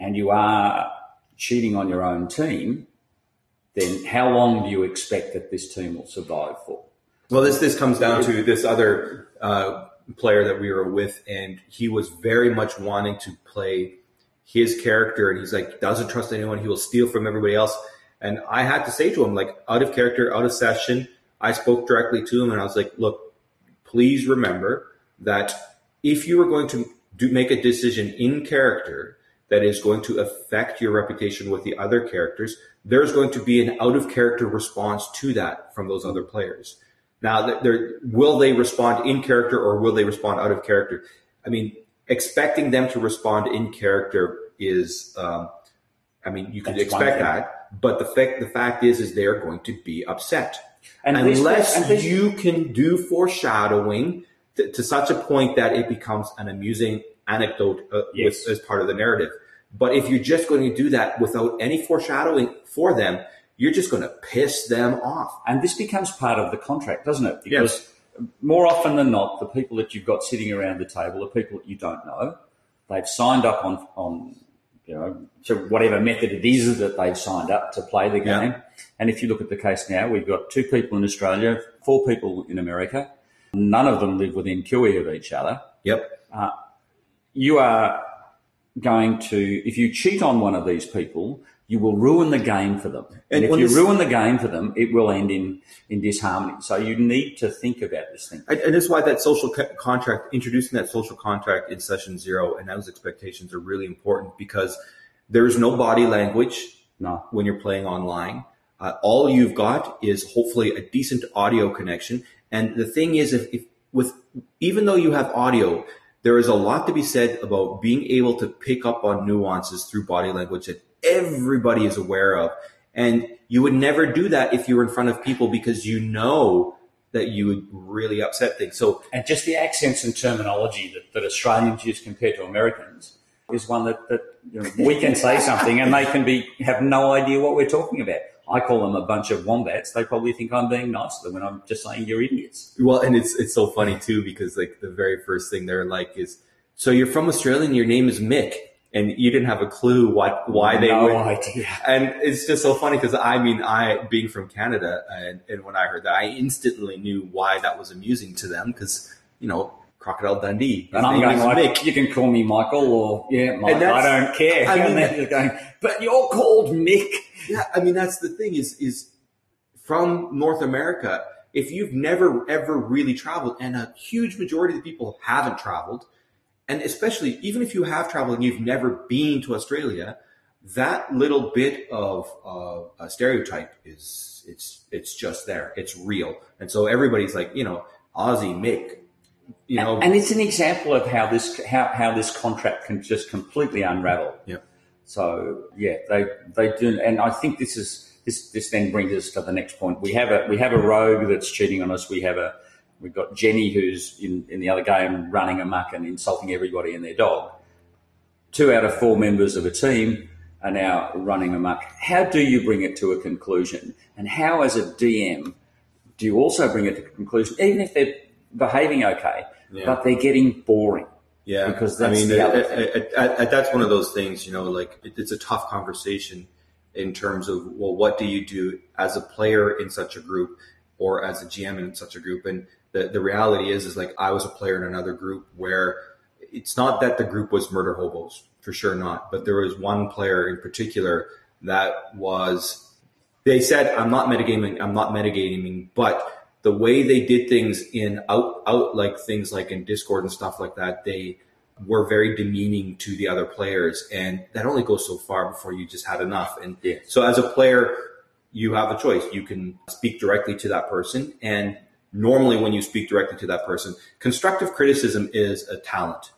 and you are cheating on your own team, then how long do you expect that this team will survive for? Well, this this comes down to this other uh, player that we were with, and he was very much wanting to play his character, and he's like doesn't trust anyone. He will steal from everybody else. And I had to say to him, like out of character, out of session. I spoke directly to him, and I was like, "Look, please remember that if you are going to do make a decision in character that is going to affect your reputation with the other characters, there's going to be an out of character response to that from those other players. Now, there, will they respond in character or will they respond out of character? I mean, expecting them to respond in character is, um, I mean, you could expect that, but the fact the fact is, is they're going to be upset And unless you can do foreshadowing to, to such a point that it becomes an amusing anecdote uh, Yes. with, as part of the narrative. But if you're just going to do that without any foreshadowing for them, you're just going to piss them off. And this becomes part of the contract, doesn't it? Because more often than not, the people that you've got sitting around the table are people that you don't know. They've signed up on, on you know, to whatever method it is that they've signed up to play the Yeah. game. And if you look at the case now, we've got two people in Australia, four people in America. None of them live within cooee of each other. Yep. Uh, you are going to, if you cheat on one of these people, you will ruin the game for them. And, And if you this- ruin the game for them, it will end in, in disharmony. So you need to think about this thing. And, and this is why that social co- contract, introducing that social contract in session zero and those expectations are really important because there is no body language No. when you're playing online. Uh, all you've got is hopefully a decent audio connection. And the thing is, if, if with even though you have audio, there is a lot to be said about being able to pick up on nuances through body language that everybody is aware of. And you would never do that if you were in front of people because you know that you would really upset things. So, and just the accents and terminology that, that Australians use compared to Americans is one that, that you know, we can say something and they can be have no idea what we're talking about. I call them a bunch of wombats. They probably think I'm being nice to them when I'm just saying you're idiots. Well, and it's it's so funny too because like the very first thing they're like is, so you're from Australia and your name is Mick, and you didn't have a clue what why they no would. idea. And it's just so funny because I mean, I being from Canada, and, and when I heard that, I instantly knew why that was amusing to them because you know Crocodile Dundee. His And I'm going like, Mick. you can call me Michael or yeah, Mike. I don't care. I mean- and then you're going, but you're called Mick. Yeah, I mean that's the thing is is from North America. If you've never ever really traveled, and a huge majority of the people haven't traveled, and especially even if you have traveled and you've never been to Australia, that little bit of uh, a stereotype is it's it's just there. It's real, and so everybody's like, you know, Aussie Mick, you know, and it's an example of how this how, how this contract can just completely unravel. Yep. So yeah, they they do, and I think this is this this then brings us to the next point. We have a we have a rogue that's cheating on us. We have a we've got Jenny who's in in the other game running amok and insulting everybody and their dog. Two out of four members of a team are now running amok. How do you bring it to a conclusion? And how, as a DM, do you also bring it to a conclusion, even if they're behaving okay, Yeah. but they're getting boring? Yeah, Because I that's mean, the other thing. uh, that's one of those things. You know, like it, it's a tough conversation in terms of well, what do you do as a player in such a group or as a GM in such a group? And the the reality is, is like I was a player in another group where it's not that the group was murder hobos for sure not, but there was one player in particular that was. They said, "I'm not metagaming. I'm not metagaming," but the way they did things in out out like things like in Discord and stuff like that, they were very demeaning to the other players, and that only goes so far before you just had enough. And Yeah. so, as a player, you have a choice. You can speak directly to that person, and normally, when you speak directly to that person, constructive criticism is a talent,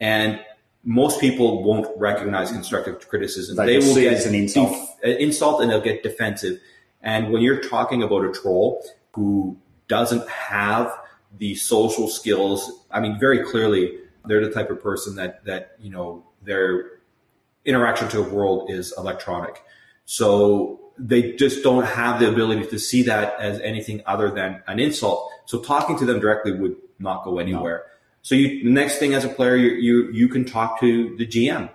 and most people won't recognize constructive criticism. They will get as an insult. def- an insult, and they'll get defensive. And when you're talking about a troll who doesn't have the social skills, I mean, very clearly, they're the type of person that that you know their interaction to the world is electronic. So they just don't have the ability to see that as anything other than an insult. So talking to them directly would not go anywhere. So you, the next thing as a player, you, you, you can talk to the GM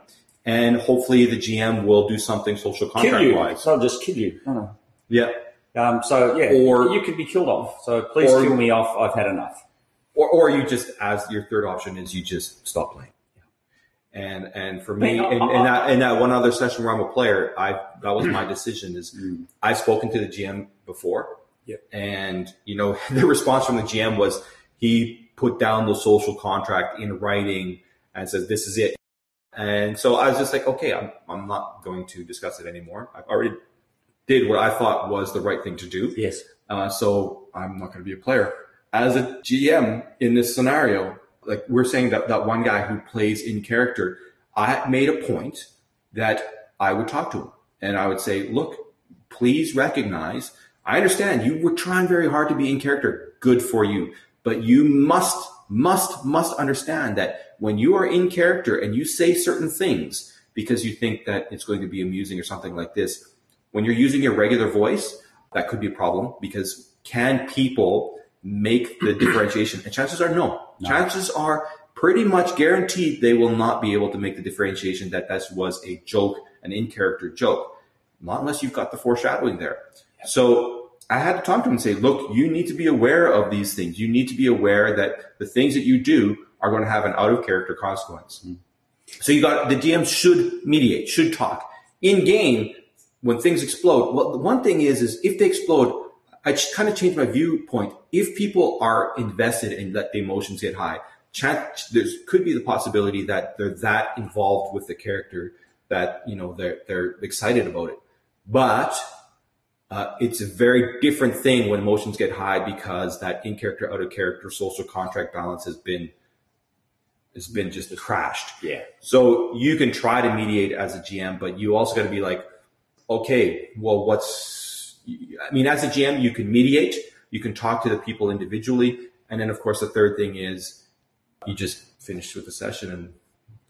and hopefully the GM will do something social contract wise. So I'll just kill you. No, no. Yeah. Um, so yeah, Or- you could be killed off. So please or- kill me off. I've had enough. Or, or you just, as your third option is you just stop playing. And, and for me, I- in that, in that one other session where I'm a player, I, that was my decision is I've spoken to the GM before. Yep. And, you know, the response from the GM was he put down the social contract in writing and says, this is it. And so I was just like, okay, I'm, I'm not going to discuss it anymore. I've already did what I thought was the right thing to do. Yes. Uh, so I'm not going to be a player. As a GM in this scenario, like we're saying that that one guy who plays in character, I made a point that I would talk to him and I would say, look, please recognize, I understand you were trying very hard to be in character. Good for you. But you must, must, must understand that when you are in character and you say certain things because you think that it's going to be amusing or something like this, when you're using your regular voice, that could be a problem because can people make the differentiation? And chances are no. No. Chances are pretty much guaranteed they will not be able to make the differentiation that this was a joke, an in character joke, not unless you've got the foreshadowing there. So I had to talk to him and say, look, you need to be aware of these things. You need to be aware that the things that you do are going to have an out of character consequence. Hmm. So you got the DM should mediate, should talk in game when things explode. Well, the one thing is, is if they explode, I kind of change my viewpoint. If people are invested and let the emotions get high, there could be the possibility that they're that involved with the character that you know they're they're excited about it. But uh, it's a very different thing when emotions get high because that in character, out of character social contract balance has been has been just crashed. Yeah. So you can try to mediate as a GM, but you also got to be like, okay, well, what's, I mean, as a GM, you can mediate, you can talk to the people individually. And then, of course, the third thing is you just finish with the session and,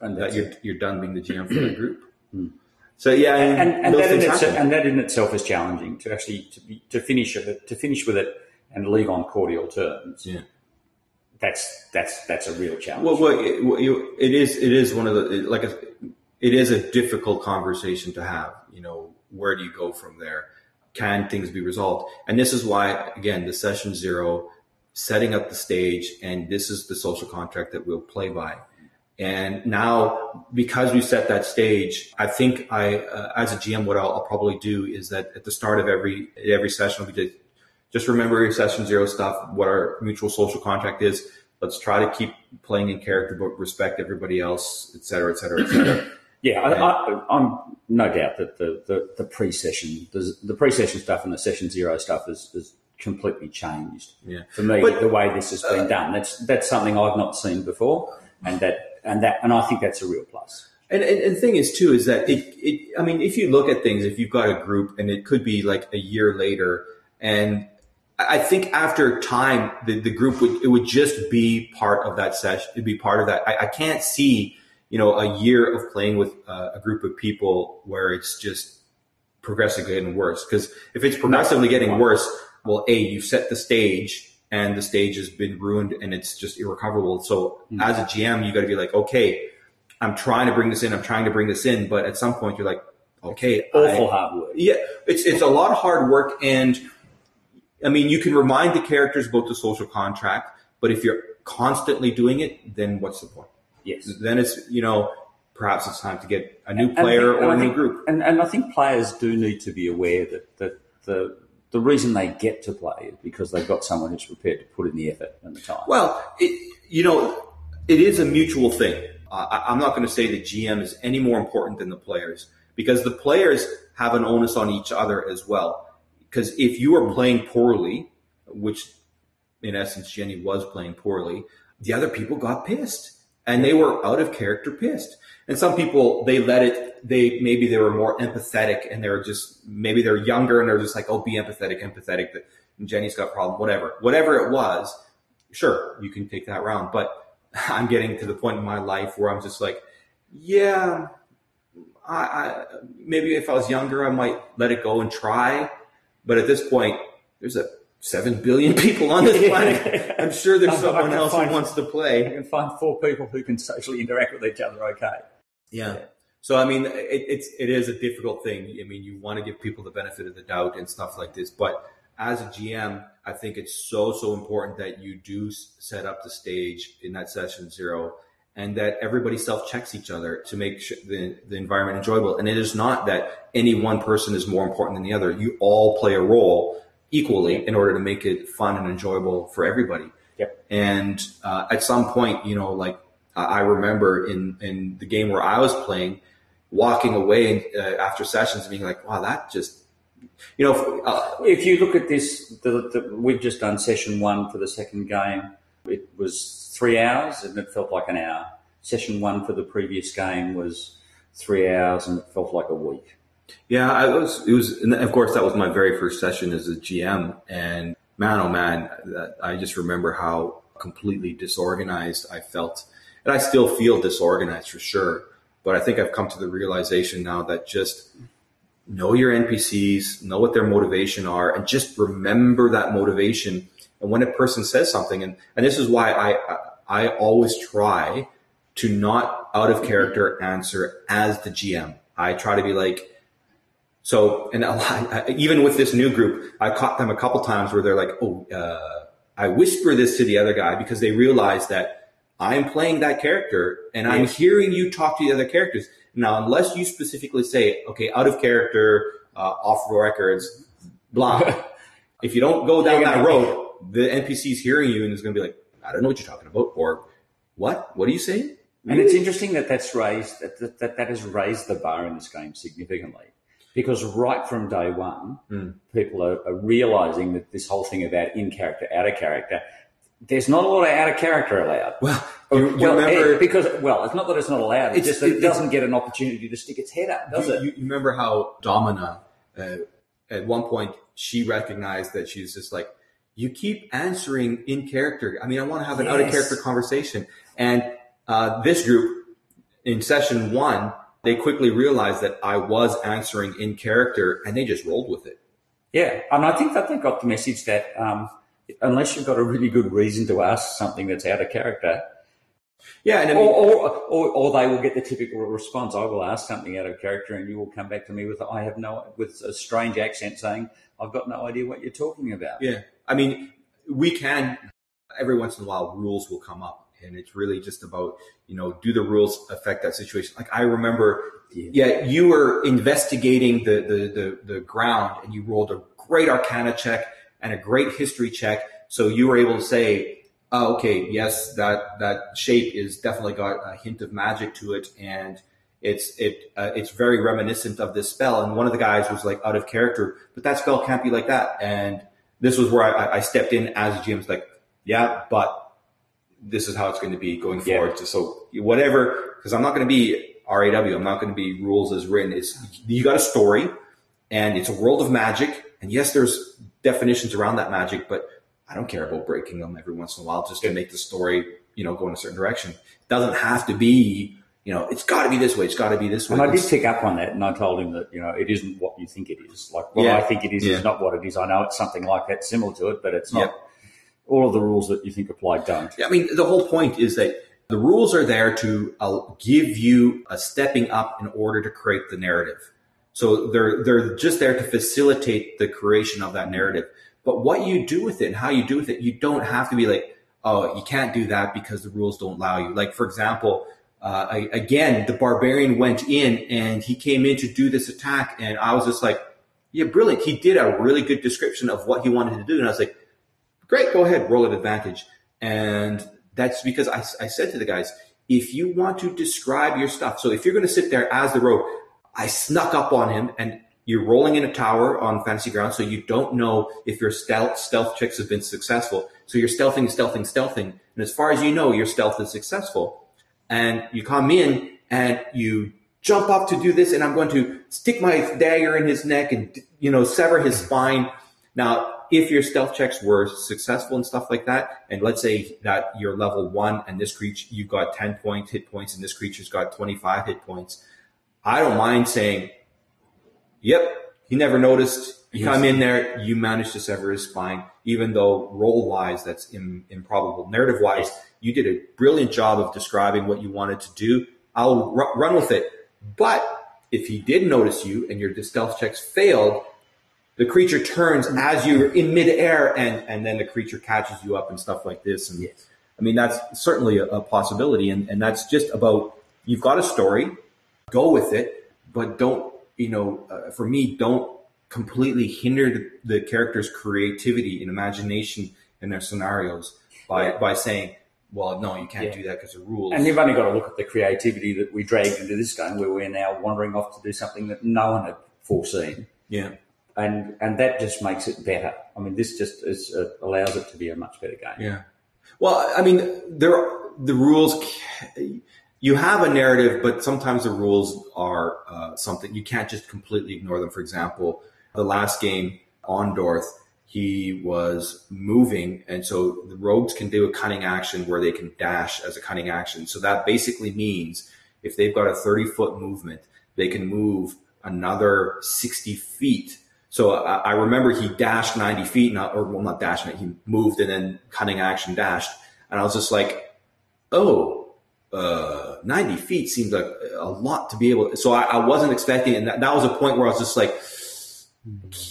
And that you're, you're done being the GM for the group. Hmm. So yeah, and, and, and, that in itself, and that in itself is challenging to actually to, be, to finish it, to finish with it and leave on cordial terms. Yeah. That's that's that's a real challenge. Well, well, it, well, it is. It is one of the like. A, it is a difficult conversation to have. You know, where do you go from there? Can things be resolved? And this is why, again, the session zero, setting up the stage, and this is the social contract that we'll play by. And now, because we set that stage, I think I, uh, as a GM, what I'll, I'll probably do is that at the start of every every session, we just just remember your session zero stuff, what our mutual social contract is. Let's try to keep playing in character, but respect everybody else, et cetera, et cetera, et cetera. yeah, I, I, I'm no doubt that the the, the pre-session the, the pre-session stuff and the session zero stuff is, is completely changed. Yeah. For me, But- the way this has been uh, done, that's that's something I've not seen before, and that and that and I think that's a real plus. And, and, and the thing is too is that it, it I mean if you look at things if you've got a group and it could be like a year later and I think after time the, the group would it would just be part of that session it'd be part of that I, I can't see you know a year of playing with uh, a group of people where it's just progressively getting worse. Because if it's progressively getting worse well a you set the stage and the stage has been ruined and it's just irrecoverable. So as a gm you got to be like okay i'm trying to bring this in i'm trying to bring this in but at some point you're like okay Awful I- hard work. yeah it's it's a lot of hard work and i mean you can remind the characters about the social contract but if you're constantly doing it then what's the point Yes. then it's you know perhaps it's time to get a new player think- or a new think- group And, and I think players do need to be aware that, that the the reason they get to play is because they've got someone who's prepared to put in the effort and the time. Well, it, you know, it is a mutual thing. Uh, I, I'm not going to say the GM is any more important than the players because the players have an onus on each other as well. Because if you are playing poorly, which in essence Jenny was playing poorly, the other people got pissed and they were out of character pissed. And some people they let it. They maybe they were more empathetic and they're just maybe they're younger and they're just like, oh, be empathetic, empathetic. That Jenny's got a problem, whatever, whatever it was. Sure, you can take that round, but I'm getting to the point in my life where I'm just like, yeah, I, I maybe if I was younger, I might let it go and try. But at this point, there's a seven billion people on this planet. I'm sure there's someone else who wants to play. can find four people who can socially interact with each other okay. Yeah. So I mean, it, it's it is a difficult thing. I mean, you want to give people the benefit of the doubt and stuff like this, but as a GM, I think it's so so important that you do set up the stage in that session zero, and that everybody self checks each other to make sure the the environment enjoyable. And it is not that any one person is more important than the other. You all play a role equally in order to make it fun and enjoyable for everybody. Yep. And uh, at some point, you know, like I I remember in in the game where I was playing, walking away uh, after sessions and being like, "Wow, that just," you know, uh, If you look at this, the, the, we've just done session one for the second game. It was three hours and it felt like an hour. Session one for the previous game was three hours and it felt like a week. Yeah, I was. It was, and of course, that was my very first session as a GM, and man, oh man, I just remember how completely disorganized I felt, and I still feel disorganized for sure. But I think I've come to the realization now that just know your NPCs, know what their motivation are, and just remember that motivation. And when a person says something, and, and this is why I, I I always try to not out of character answer as the GM. I try to be like, so, and a lot, even with this new group, I caught them a couple times where they're like, oh, uh, I whisper this to the other guy because they realize that I'm playing that character and I'm hearing you talk to the other characters. Now, unless you specifically say, okay, out of character, uh, off records, blah. if you don't go down that road, the NPC's hearing you and is going to be like, I don't know what you're talking about, or what? What are you saying? And it's interesting that that's raised that, that, that has raised the bar in this game significantly. Because right from day one, Mm. people are, are realizing that this whole thing about in character, out of character, there's not a lot of out of character allowed. Well, you, you well, remember eh, because well, it's not that it's not allowed. It's, It's- just that it, it- doesn't get an opportunity to stick its head up, does you, it? you remember how Domina, uh, at one point, she recognized that she's just like, you keep answering in character. I mean, I want to have an Yes. out of character conversation. And uh, this group in session one, they quickly realized that I was answering in character, and they just rolled with it. yeah, and I think that they got the message that um, unless you've got a really good reason to ask something that's out of character, Yeah, and I or, or, or, or they will get the typical response. I will ask something out of character, and you will come back to me with I have no with a strange accent saying I've got no idea what you're talking about. Yeah. I mean, we can, every once in a while, rules will come up. And it's really just about, you know, do the rules affect that situation? Like I remember, yeah, you were investigating the, the, the, the ground and you rolled a great arcana check and a great history check. So you were able to say, oh, okay, yes, that, that shape is definitely got a hint of magic to it. And it's, it, uh, it's very reminiscent of this spell. And one of the guys was like out of character, but that spell can't be like that. And this was where I, I stepped in as Jim's like, yeah, but this is how it's going to be going Yeah. forward. So whatever, because I'm not going to be RAW. I'm not going to be rules as written. It's you got a story, and it's a world of magic. And yes, there's definitions around that magic, but I don't care about breaking them every once in a while just to make the story, you know, go in a certain direction. It doesn't have to be, you know, it's got to be this way. It's got to be this way. And I did pick up on that, and I told him that you know it isn't what you think it is. Like what Yeah. I think it is Yeah. is not what it is. I know it's something like that, similar to it, but it's not. Yep. All of the rules that you think apply don't. Yeah, I mean, the whole point is that the rules are there to uh, give you a stepping up in order to create the narrative. So they're they're just there to facilitate the creation of that narrative. But what you do with it and how you do with it, you don't have to be like, oh, you can't do that because the rules don't allow you. Like for example, uh, I, again, the barbarian went in and he came in to do this attack, and I was just like, yeah, brilliant. He did a really good description of what he wanted to do, and I was like, great, go ahead, roll at advantage. And that's because I, I said to the guys, if you want to describe your stuff, so if you're going to sit there as the rogue, I snuck up on him and you're rolling in a tower on fantasy ground, so you don't know if your stealth stealth checks have been successful. So you're stealthing, stealthing, stealthing, and as far as you know, your stealth is successful. And you come in and you jump up to do this, and I'm going to stick my dagger in his neck and you know sever his spine. Now, if your stealth checks were successful and stuff like that, and let's say that you're level one and this creature you've got 10 point hit points and this creature's got 25 hit points, I don't mind saying, Yep, he never noticed. You Yes. come in there, you managed to sever his spine, even though roll wise that's Im- improbable. Narrative wise, you did a brilliant job of describing what you wanted to do. I'll ru- run with it. But if he did notice you and your stealth checks failed, the creature turns as you're in midair and, and then the creature catches you up and stuff like this. And Yes. I mean, that's certainly a, a possibility. And, and that's just about, you've got a story, go with it, but don't, you know, uh, for me, don't completely hinder the, the character's creativity and imagination in their scenarios by, by saying, well, no, you can't Yeah. do that because of rules. And you've only got to look at the creativity that we dragged into this game, where we're now wandering off to do something that no one had foreseen, yeah. And and that just makes it better. I mean, this just is, uh, allows it to be a much better game. Yeah. Well, I mean, there the rules. You have a narrative, but sometimes the rules are uh, something you can't just completely ignore them. For example, the last game on Dorth, he was moving, and so the rogues can do a cunning action where they can dash as a cunning action. So that basically means if they've got a thirty foot movement, they can move another sixty feet so I, I remember he dashed 90 feet, not, or well, not dashing it. He moved and then cunning action dashed. And I was just like, oh, uh, 90 feet seems like a lot to be able. So I, I wasn't expecting, and that, that was a point where I was just like,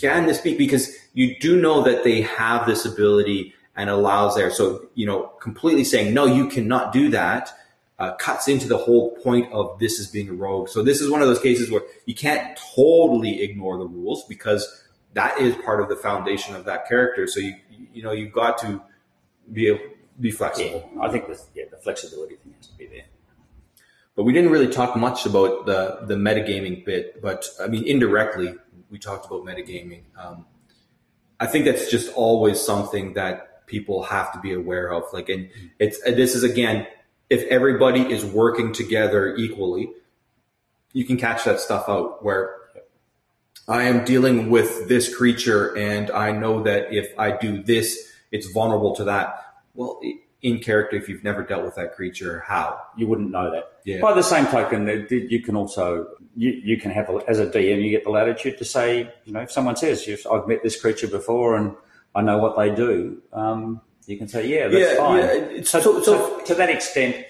can this be? Because you do know that they have this ability and allows there. So, you know, completely saying, no, you cannot do that. Uh, cuts into the whole point of this as being a rogue. So this is one of those cases where you can't totally ignore the rules because that is part of the foundation of that character. So you you know you've got to be able, be flexible. Yeah, I think the, yeah, the flexibility thing has to be there. But we didn't really talk much about the the metagaming bit. But I mean, indirectly, we talked about metagaming. Um, I think that's just always something that people have to be aware of. Like, and it's this is again, if everybody is working together equally, you can catch that stuff out where I am dealing with this creature and I know that if I do this, it's vulnerable to that. Well, in character, if you've never dealt with that creature, how? You wouldn't know that. Yeah. By the same token, you can also, you, you can have, as a DM, you get the latitude to say, you know, if someone says, I've met this creature before and I know what they do, um, you can say, yeah, that's Yeah, fine. yeah, So, so- so, to that extent,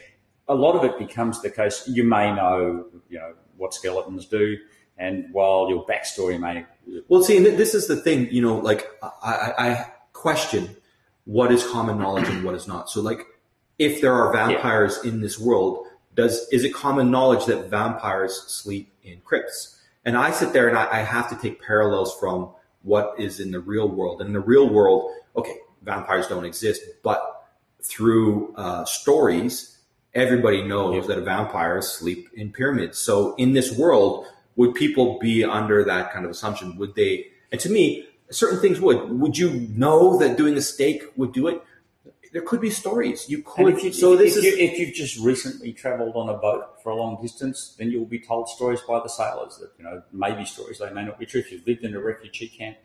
a lot of it becomes the case. You may know, you know, what skeletons do, and while your backstory may, Well, see, and this is the thing, you know, like I, I, I question what is common knowledge and what is not. So, like, if there are vampires in this world, does is it common knowledge that vampires sleep in crypts? And I sit there and I, I have to take parallels from what is in the real world. And in the real world, okay, vampires don't exist, but through uh, stories, everybody knows that vampires sleep in pyramids. So in this world, would people be under that kind of assumption? Would they? And to me, certain things would. Would you know that doing a stake would do it? There could be stories. You could. if, you, so if, this if, is you, if you've just recently travelled on a boat for a long distance, then you'll be told stories by the sailors that you know maybe stories they may not be true. If you've lived in a refugee camp,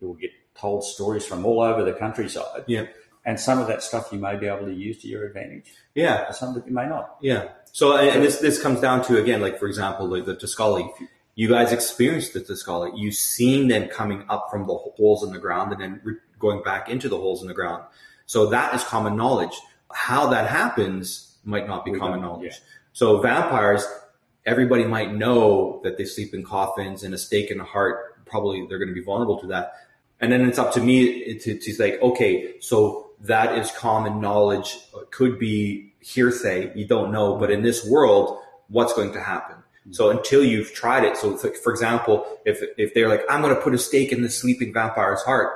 you will get told stories from all over the countryside. yeah, And some of that stuff you may be able to use to your advantage, yeah. some that you may not. Yeah. So, and, and this this comes down to again, like for example, like the Tosculi. You guys experienced the Tosculi. You've seen them coming up from the holes in the ground and then re- going back into the holes in the ground. So that is common knowledge. How that happens might not be We common knowledge. yeah. So vampires, everybody might know that they sleep in coffins and a stake in the heart. Probably they're going to be vulnerable to that. And then it's up to me to, to like, okay, so that is common knowledge. It could be hearsay. You don't know, but in this world, what's going to happen? So until you've tried it, so for example, if if they're like, I'm going to put a stake in the sleeping vampire's heart,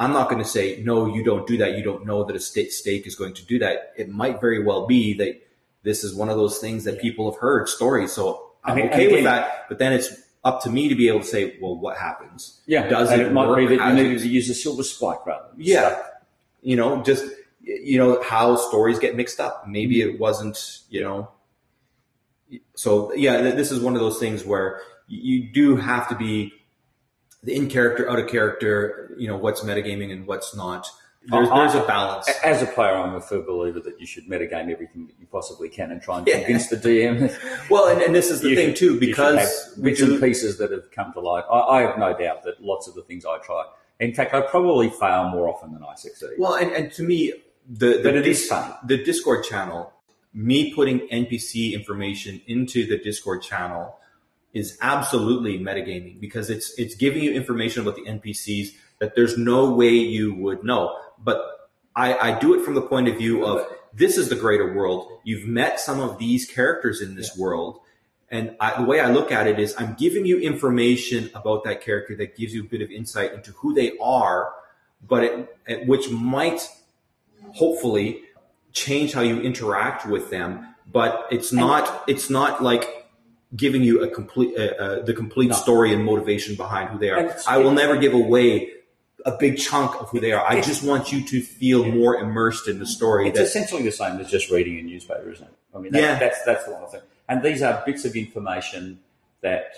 I'm not going to say no. You don't do that. You don't know that a sta- stake is going to do that. It might very well be that this is one of those things that people have heard stories. So I'm okay with that. But then it's up to me to be able to say, well, what happens? Yeah, Does and it it might be that you needed to use a silver spike rather. Yeah. you know, just you know how stories get mixed up. Maybe mm-hmm. it wasn't, you know. So yeah, this is one of those things where you do have to be the in character, out of character. You know what's metagaming and what's not. There's, there's a balance. As a player, I'm a firm believer that you should metagame everything that you possibly can and try and Yeah. convince the DM. Well, and, and this is the you thing should- too, because bits and pieces that have come to light. I, I have no doubt that lots of the things I try, in fact, I probably fail more often than I succeed. well, and, and to me, the the, dis- the Discord channel, me putting NPC information into the Discord channel is absolutely metagaming because it's it's giving you information about the NPCs that there's no way you would know. But I, I do it from the point of view of this is the greater world. You've met some of these characters in this world. And I, the way I look at it is I'm giving you information about that character that gives you a bit of insight into who they are, but it, it- which might hopefully change how you interact with them. But it's not, it's not like giving you a complete, uh, uh, the complete No. story and motivation behind who they are. I will never give away a big chunk of who they are. I just want you to feel more immersed in the story. It's essentially the same as just reading a newspaper, isn't it? I mean, that, Yeah. that's that's the one thing. And these are bits of information that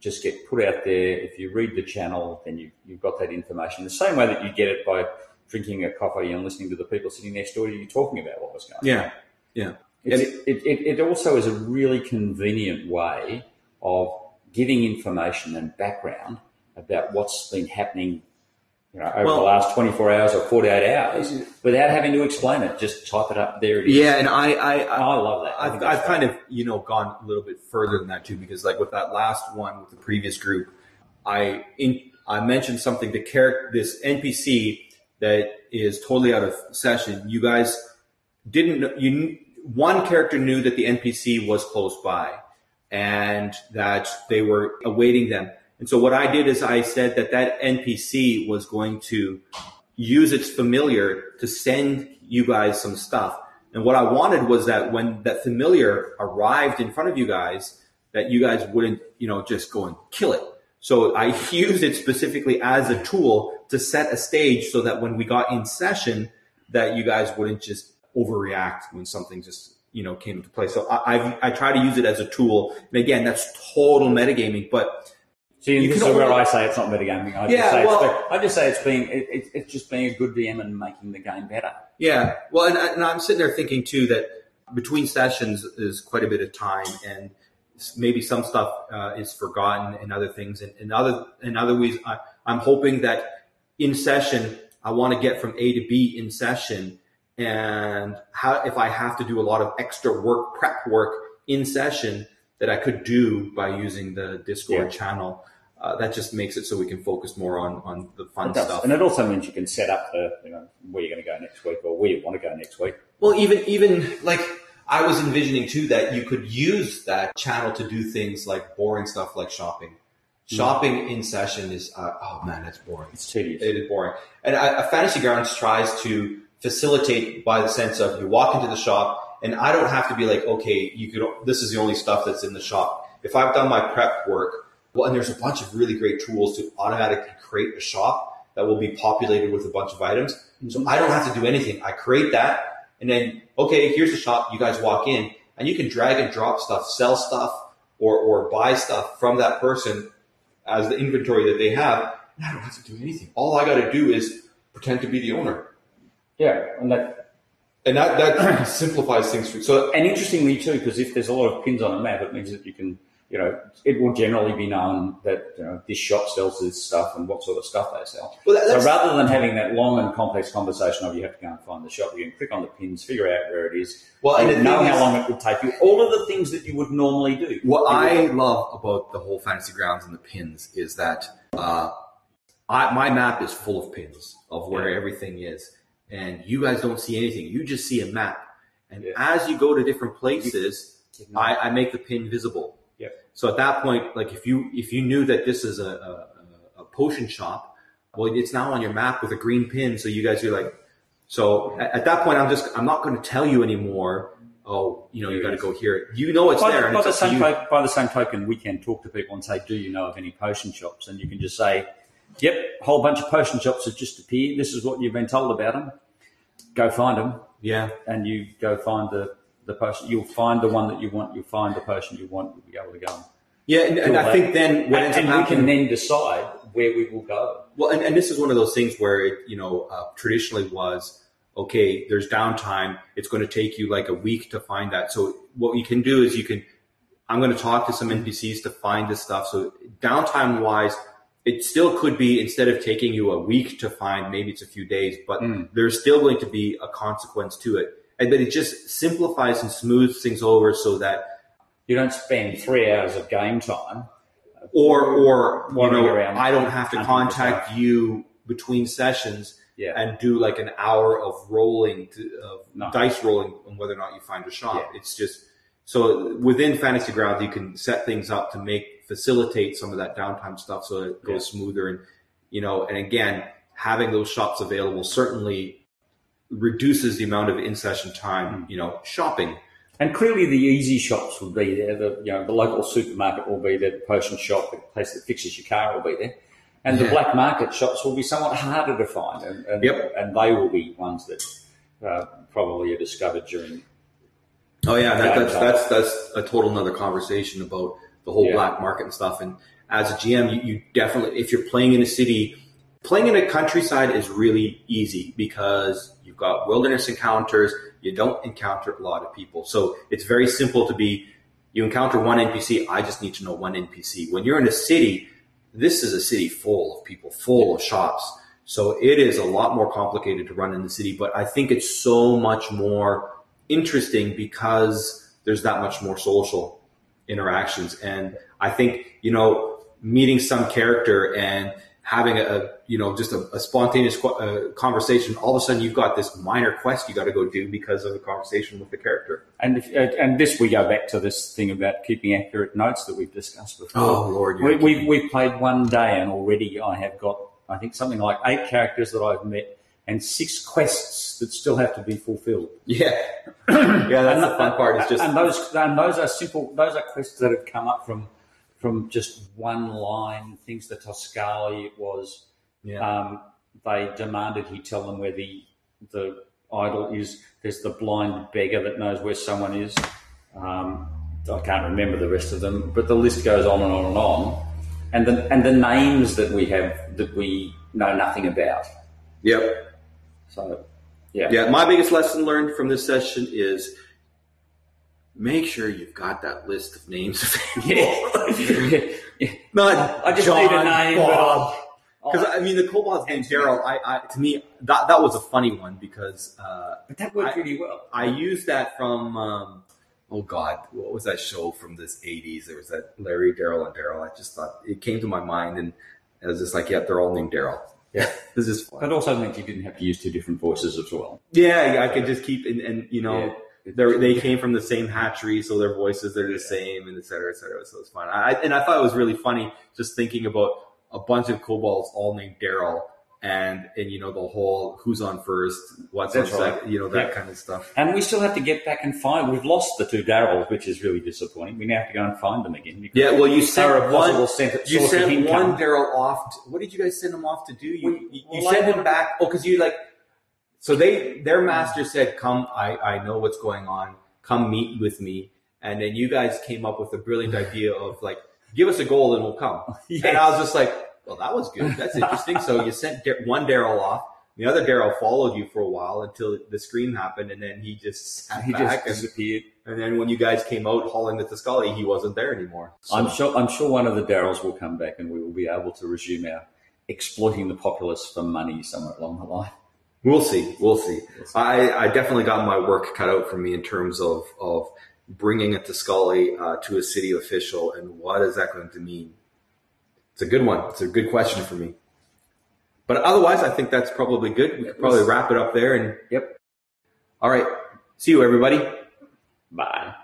just get put out there. If you read the channel, then you, you've got that information. The same way that you get it by drinking a coffee and listening to the people sitting next door to you talking about what was going on. yeah, yeah. It, it, it also is a really convenient way of giving information and background about what's been happening you know, over Well- the last 24 hours or 48 hours without having to explain it. Just type it up. There it is. Yeah, and I, I, And oh, I love that. I I've, I've kind of, you know, gone a little bit further than that too, because like with that last one with the previous group, I, in, I mentioned something to character, this NPC that is totally out of session. You guys didn't, you, one character knew that the NPC was close by and that they were awaiting them. And so what I did is I said that that NPC was going to use its familiar to send you guys some stuff. And what I wanted was that when that familiar arrived in front of you guys, that you guys wouldn't, you know, just go and kill it. So I used it specifically as a tool to set a stage so that when we got in session, that you guys wouldn't just overreact when something just you know came into play. So I I've, I try to use it as a tool, and again, that's total metagaming, but. See, You this is where I say it's not metagaming. I just Yeah, say well- it's, I just say it's being it, it, it's just being a good DM and making the game better. Yeah, well, and, and I'm sitting there thinking too that between sessions is quite a bit of time, and maybe some stuff uh, is forgotten and other things, and, and other in other ways, I, I'm hoping that in session I want to get from A to B in session, and how if I have to do a lot of extra work, prep work in session that I could do by using the Discord Yeah. channel. Uh, that just makes it so we can focus more on, on the fun stuff. And it also means you can set up the you know where you're going to go next week or where you want to go next week. Well, even even like I was envisioning too that you could use that channel to do things like boring stuff like shopping. Shopping in session is uh, oh man, that's boring. It's tedious. It is boring. And I, a Fantasy Grounds tries to facilitate by the sense of you walk into the shop and I don't have to be like, okay, you could, this is the only stuff that's in the shop. If I've done my prep work, well, and there's a bunch of really great tools to automatically create a shop that will be populated with a bunch of items. So I don't have to do anything. I create that and then, okay, here's the shop. You guys walk in and you can drag and drop stuff, sell stuff or, or buy stuff from that person as the inventory that they have. And I don't have to do anything. All I got to do is pretend to be the owner. Yeah, and that And that, that simplifies things. For, so and interestingly too, because if there's a lot of pins on a map, it means that you can you know it will generally be known that you know this shop sells this stuff and what sort of stuff they sell. Well, that- so rather than having that long and complex conversation of you have to go and find the shop, you can click on the pins, figure out where it is, Well, and and know how long it would take you. All of the things that you would normally do. what I love about the whole fantasy grounds and the pins is that uh, I, my map is full of pins of where Yeah. everything is, and you guys don't see anything. You just see a map, and Yeah. as you go to different places, I, I make the pin visible. Yeah. So at that point, like if you if you knew that this is a, a, a potion shop, well, it's now on your map with a green pin. So you guys are like, so at, at that point, I'm just I'm not going to tell you anymore. Oh, you know, you got to go here. You know it's by, there, the, and by, the same to- by the same token, we can talk to people and say, "Do you know of any potion shops?" And you can just say, "Yep, a whole bunch of potion shops have just appeared. This is what you've been told about them. Go find them." Yeah. and you go find the, the potion. You'll find the one that you want. You'll find the potion you want. You'll be able to go. Yeah, and, and I that. think then what And, up we can then decide where we will go. well, and, and this is one of those things where it, you know, uh, traditionally was okay. There's downtime. It's going to take you like a week to find that. So what you can do is you can. I'm going to talk to some NPCs to find this stuff. So downtime wise, it still could be instead of taking you a week to find, maybe it's a few days, but Mm. there's still going to be a consequence to it. And but it just simplifies and smooths things over so that You don't spend three hours of game time. or or you know I don't have to contact you between sessions Yeah, and do like an hour of rolling to, of No. dice rolling on whether or not you find a shop. Yeah. It's just so within Fantasy Grounds you can set things up to make facilitate some of that downtime stuff so it goes smoother and you know and again having those shops available certainly reduces the amount of in session time Mm. you know shopping and clearly the easy shops will be there. The you know the local supermarket will be there. The potion shop, the place that fixes your car, will be there. And the Yeah. black market shops will be somewhat harder to find, and, and, Yep. and they will be ones that uh, probably are discovered during Oh yeah, that, Yeah, that's that's that's a total another conversation about the whole Yeah. black market and stuff. And as a GM, you, you definitely, if you're playing in a city, playing in a countryside is really easy because you've got wilderness encounters. You don't encounter a lot of people, so it's very simple to be. You encounter one NPC. I just need to know one NPC. When you're in a city, this is a city full of people, full of shops. So it is a lot more complicated to run in the city, but I think it's so much more interesting because there's that much more social interactions. And I think, you know, meeting some character and having a, you know, just a, a spontaneous qu- uh, conversation, all of a sudden you've got this minor quest you got to go do because of the conversation with the character. And if, uh, and this we go back to this thing about keeping accurate notes that we've discussed before. Oh, Lord, we, we we've played one day and already I have got I think something like eight characters that I've met and six quests that still have to be fulfilled. Yeah. yeah, that's and, the fun part. It's just, and those and those are simple. Those are quests that have come up from from just one line. Things that Tosculi it was. yeah. Um, they demanded he tell them where the the idol is there's the blind beggar that knows where someone is. Um, I can't remember the rest of them, but the list goes on and on and on. And the and the names that we have that we know nothing about. Yep. So, yeah, Yeah. My biggest lesson learned from this session is make sure you've got that list of names. yeah. Not I just John, need a name, Bob. Because I mean, the kobold's name Daryl. I, I to me that that was a funny one because uh, but that worked I- really well. I used that from um, oh god, what was that show from this '80s? There was that Larry, Daryl, and Daryl. I just thought it came to my mind, and I was just like, yeah, they're all named Daryl. Yeah, this is fun. That also meant you didn't have to use two different voices as well. Yeah, yeah, I could just keep and, and you know. Yeah. They're, they came from the same hatchery, so their voices are the same, and et cetera, et cetera. So it's fun. I, and I thought it was really funny just thinking about a bunch of kobolds all named Daryl, and and you know the whole who's on first, what's That's on right. second, you know that Yeah. kind of stuff. And we still have to get back and find. We've lost the two Daryls, which is really disappointing. We now have to go and find them again. Yeah, well, you sent one. cent- You sent one Daryl off. To, what did you guys send him off to do? You We- you, you well, sent him back. Oh, because you like. So they their master said, "Come, I I know what's going on. Come meet with me." And then you guys came up with a brilliant idea of like, "Give us a goal and we'll come." Yes. And I was just like, "Well, that was good. That's interesting." so you sent one Daryl off. The other Daryl followed you for a while until the scream happened, and then he just sat he back. just and, disappeared. and then when you guys came out hauling the Tosculi, he wasn't there anymore. So- I'm sure. I'm sure one of the Daryls will come back, and we will be able to resume our exploiting the populace for money somewhere along the line. We'll see. We'll see. I, I definitely got my work cut out for me in terms of, of bringing a Tosculi uh, to a city official and what is that going to mean? It's a good one. It's a good question for me. But otherwise, I think that's probably good. We could probably wrap it up there. And Yep. all right. See you, everybody. Bye.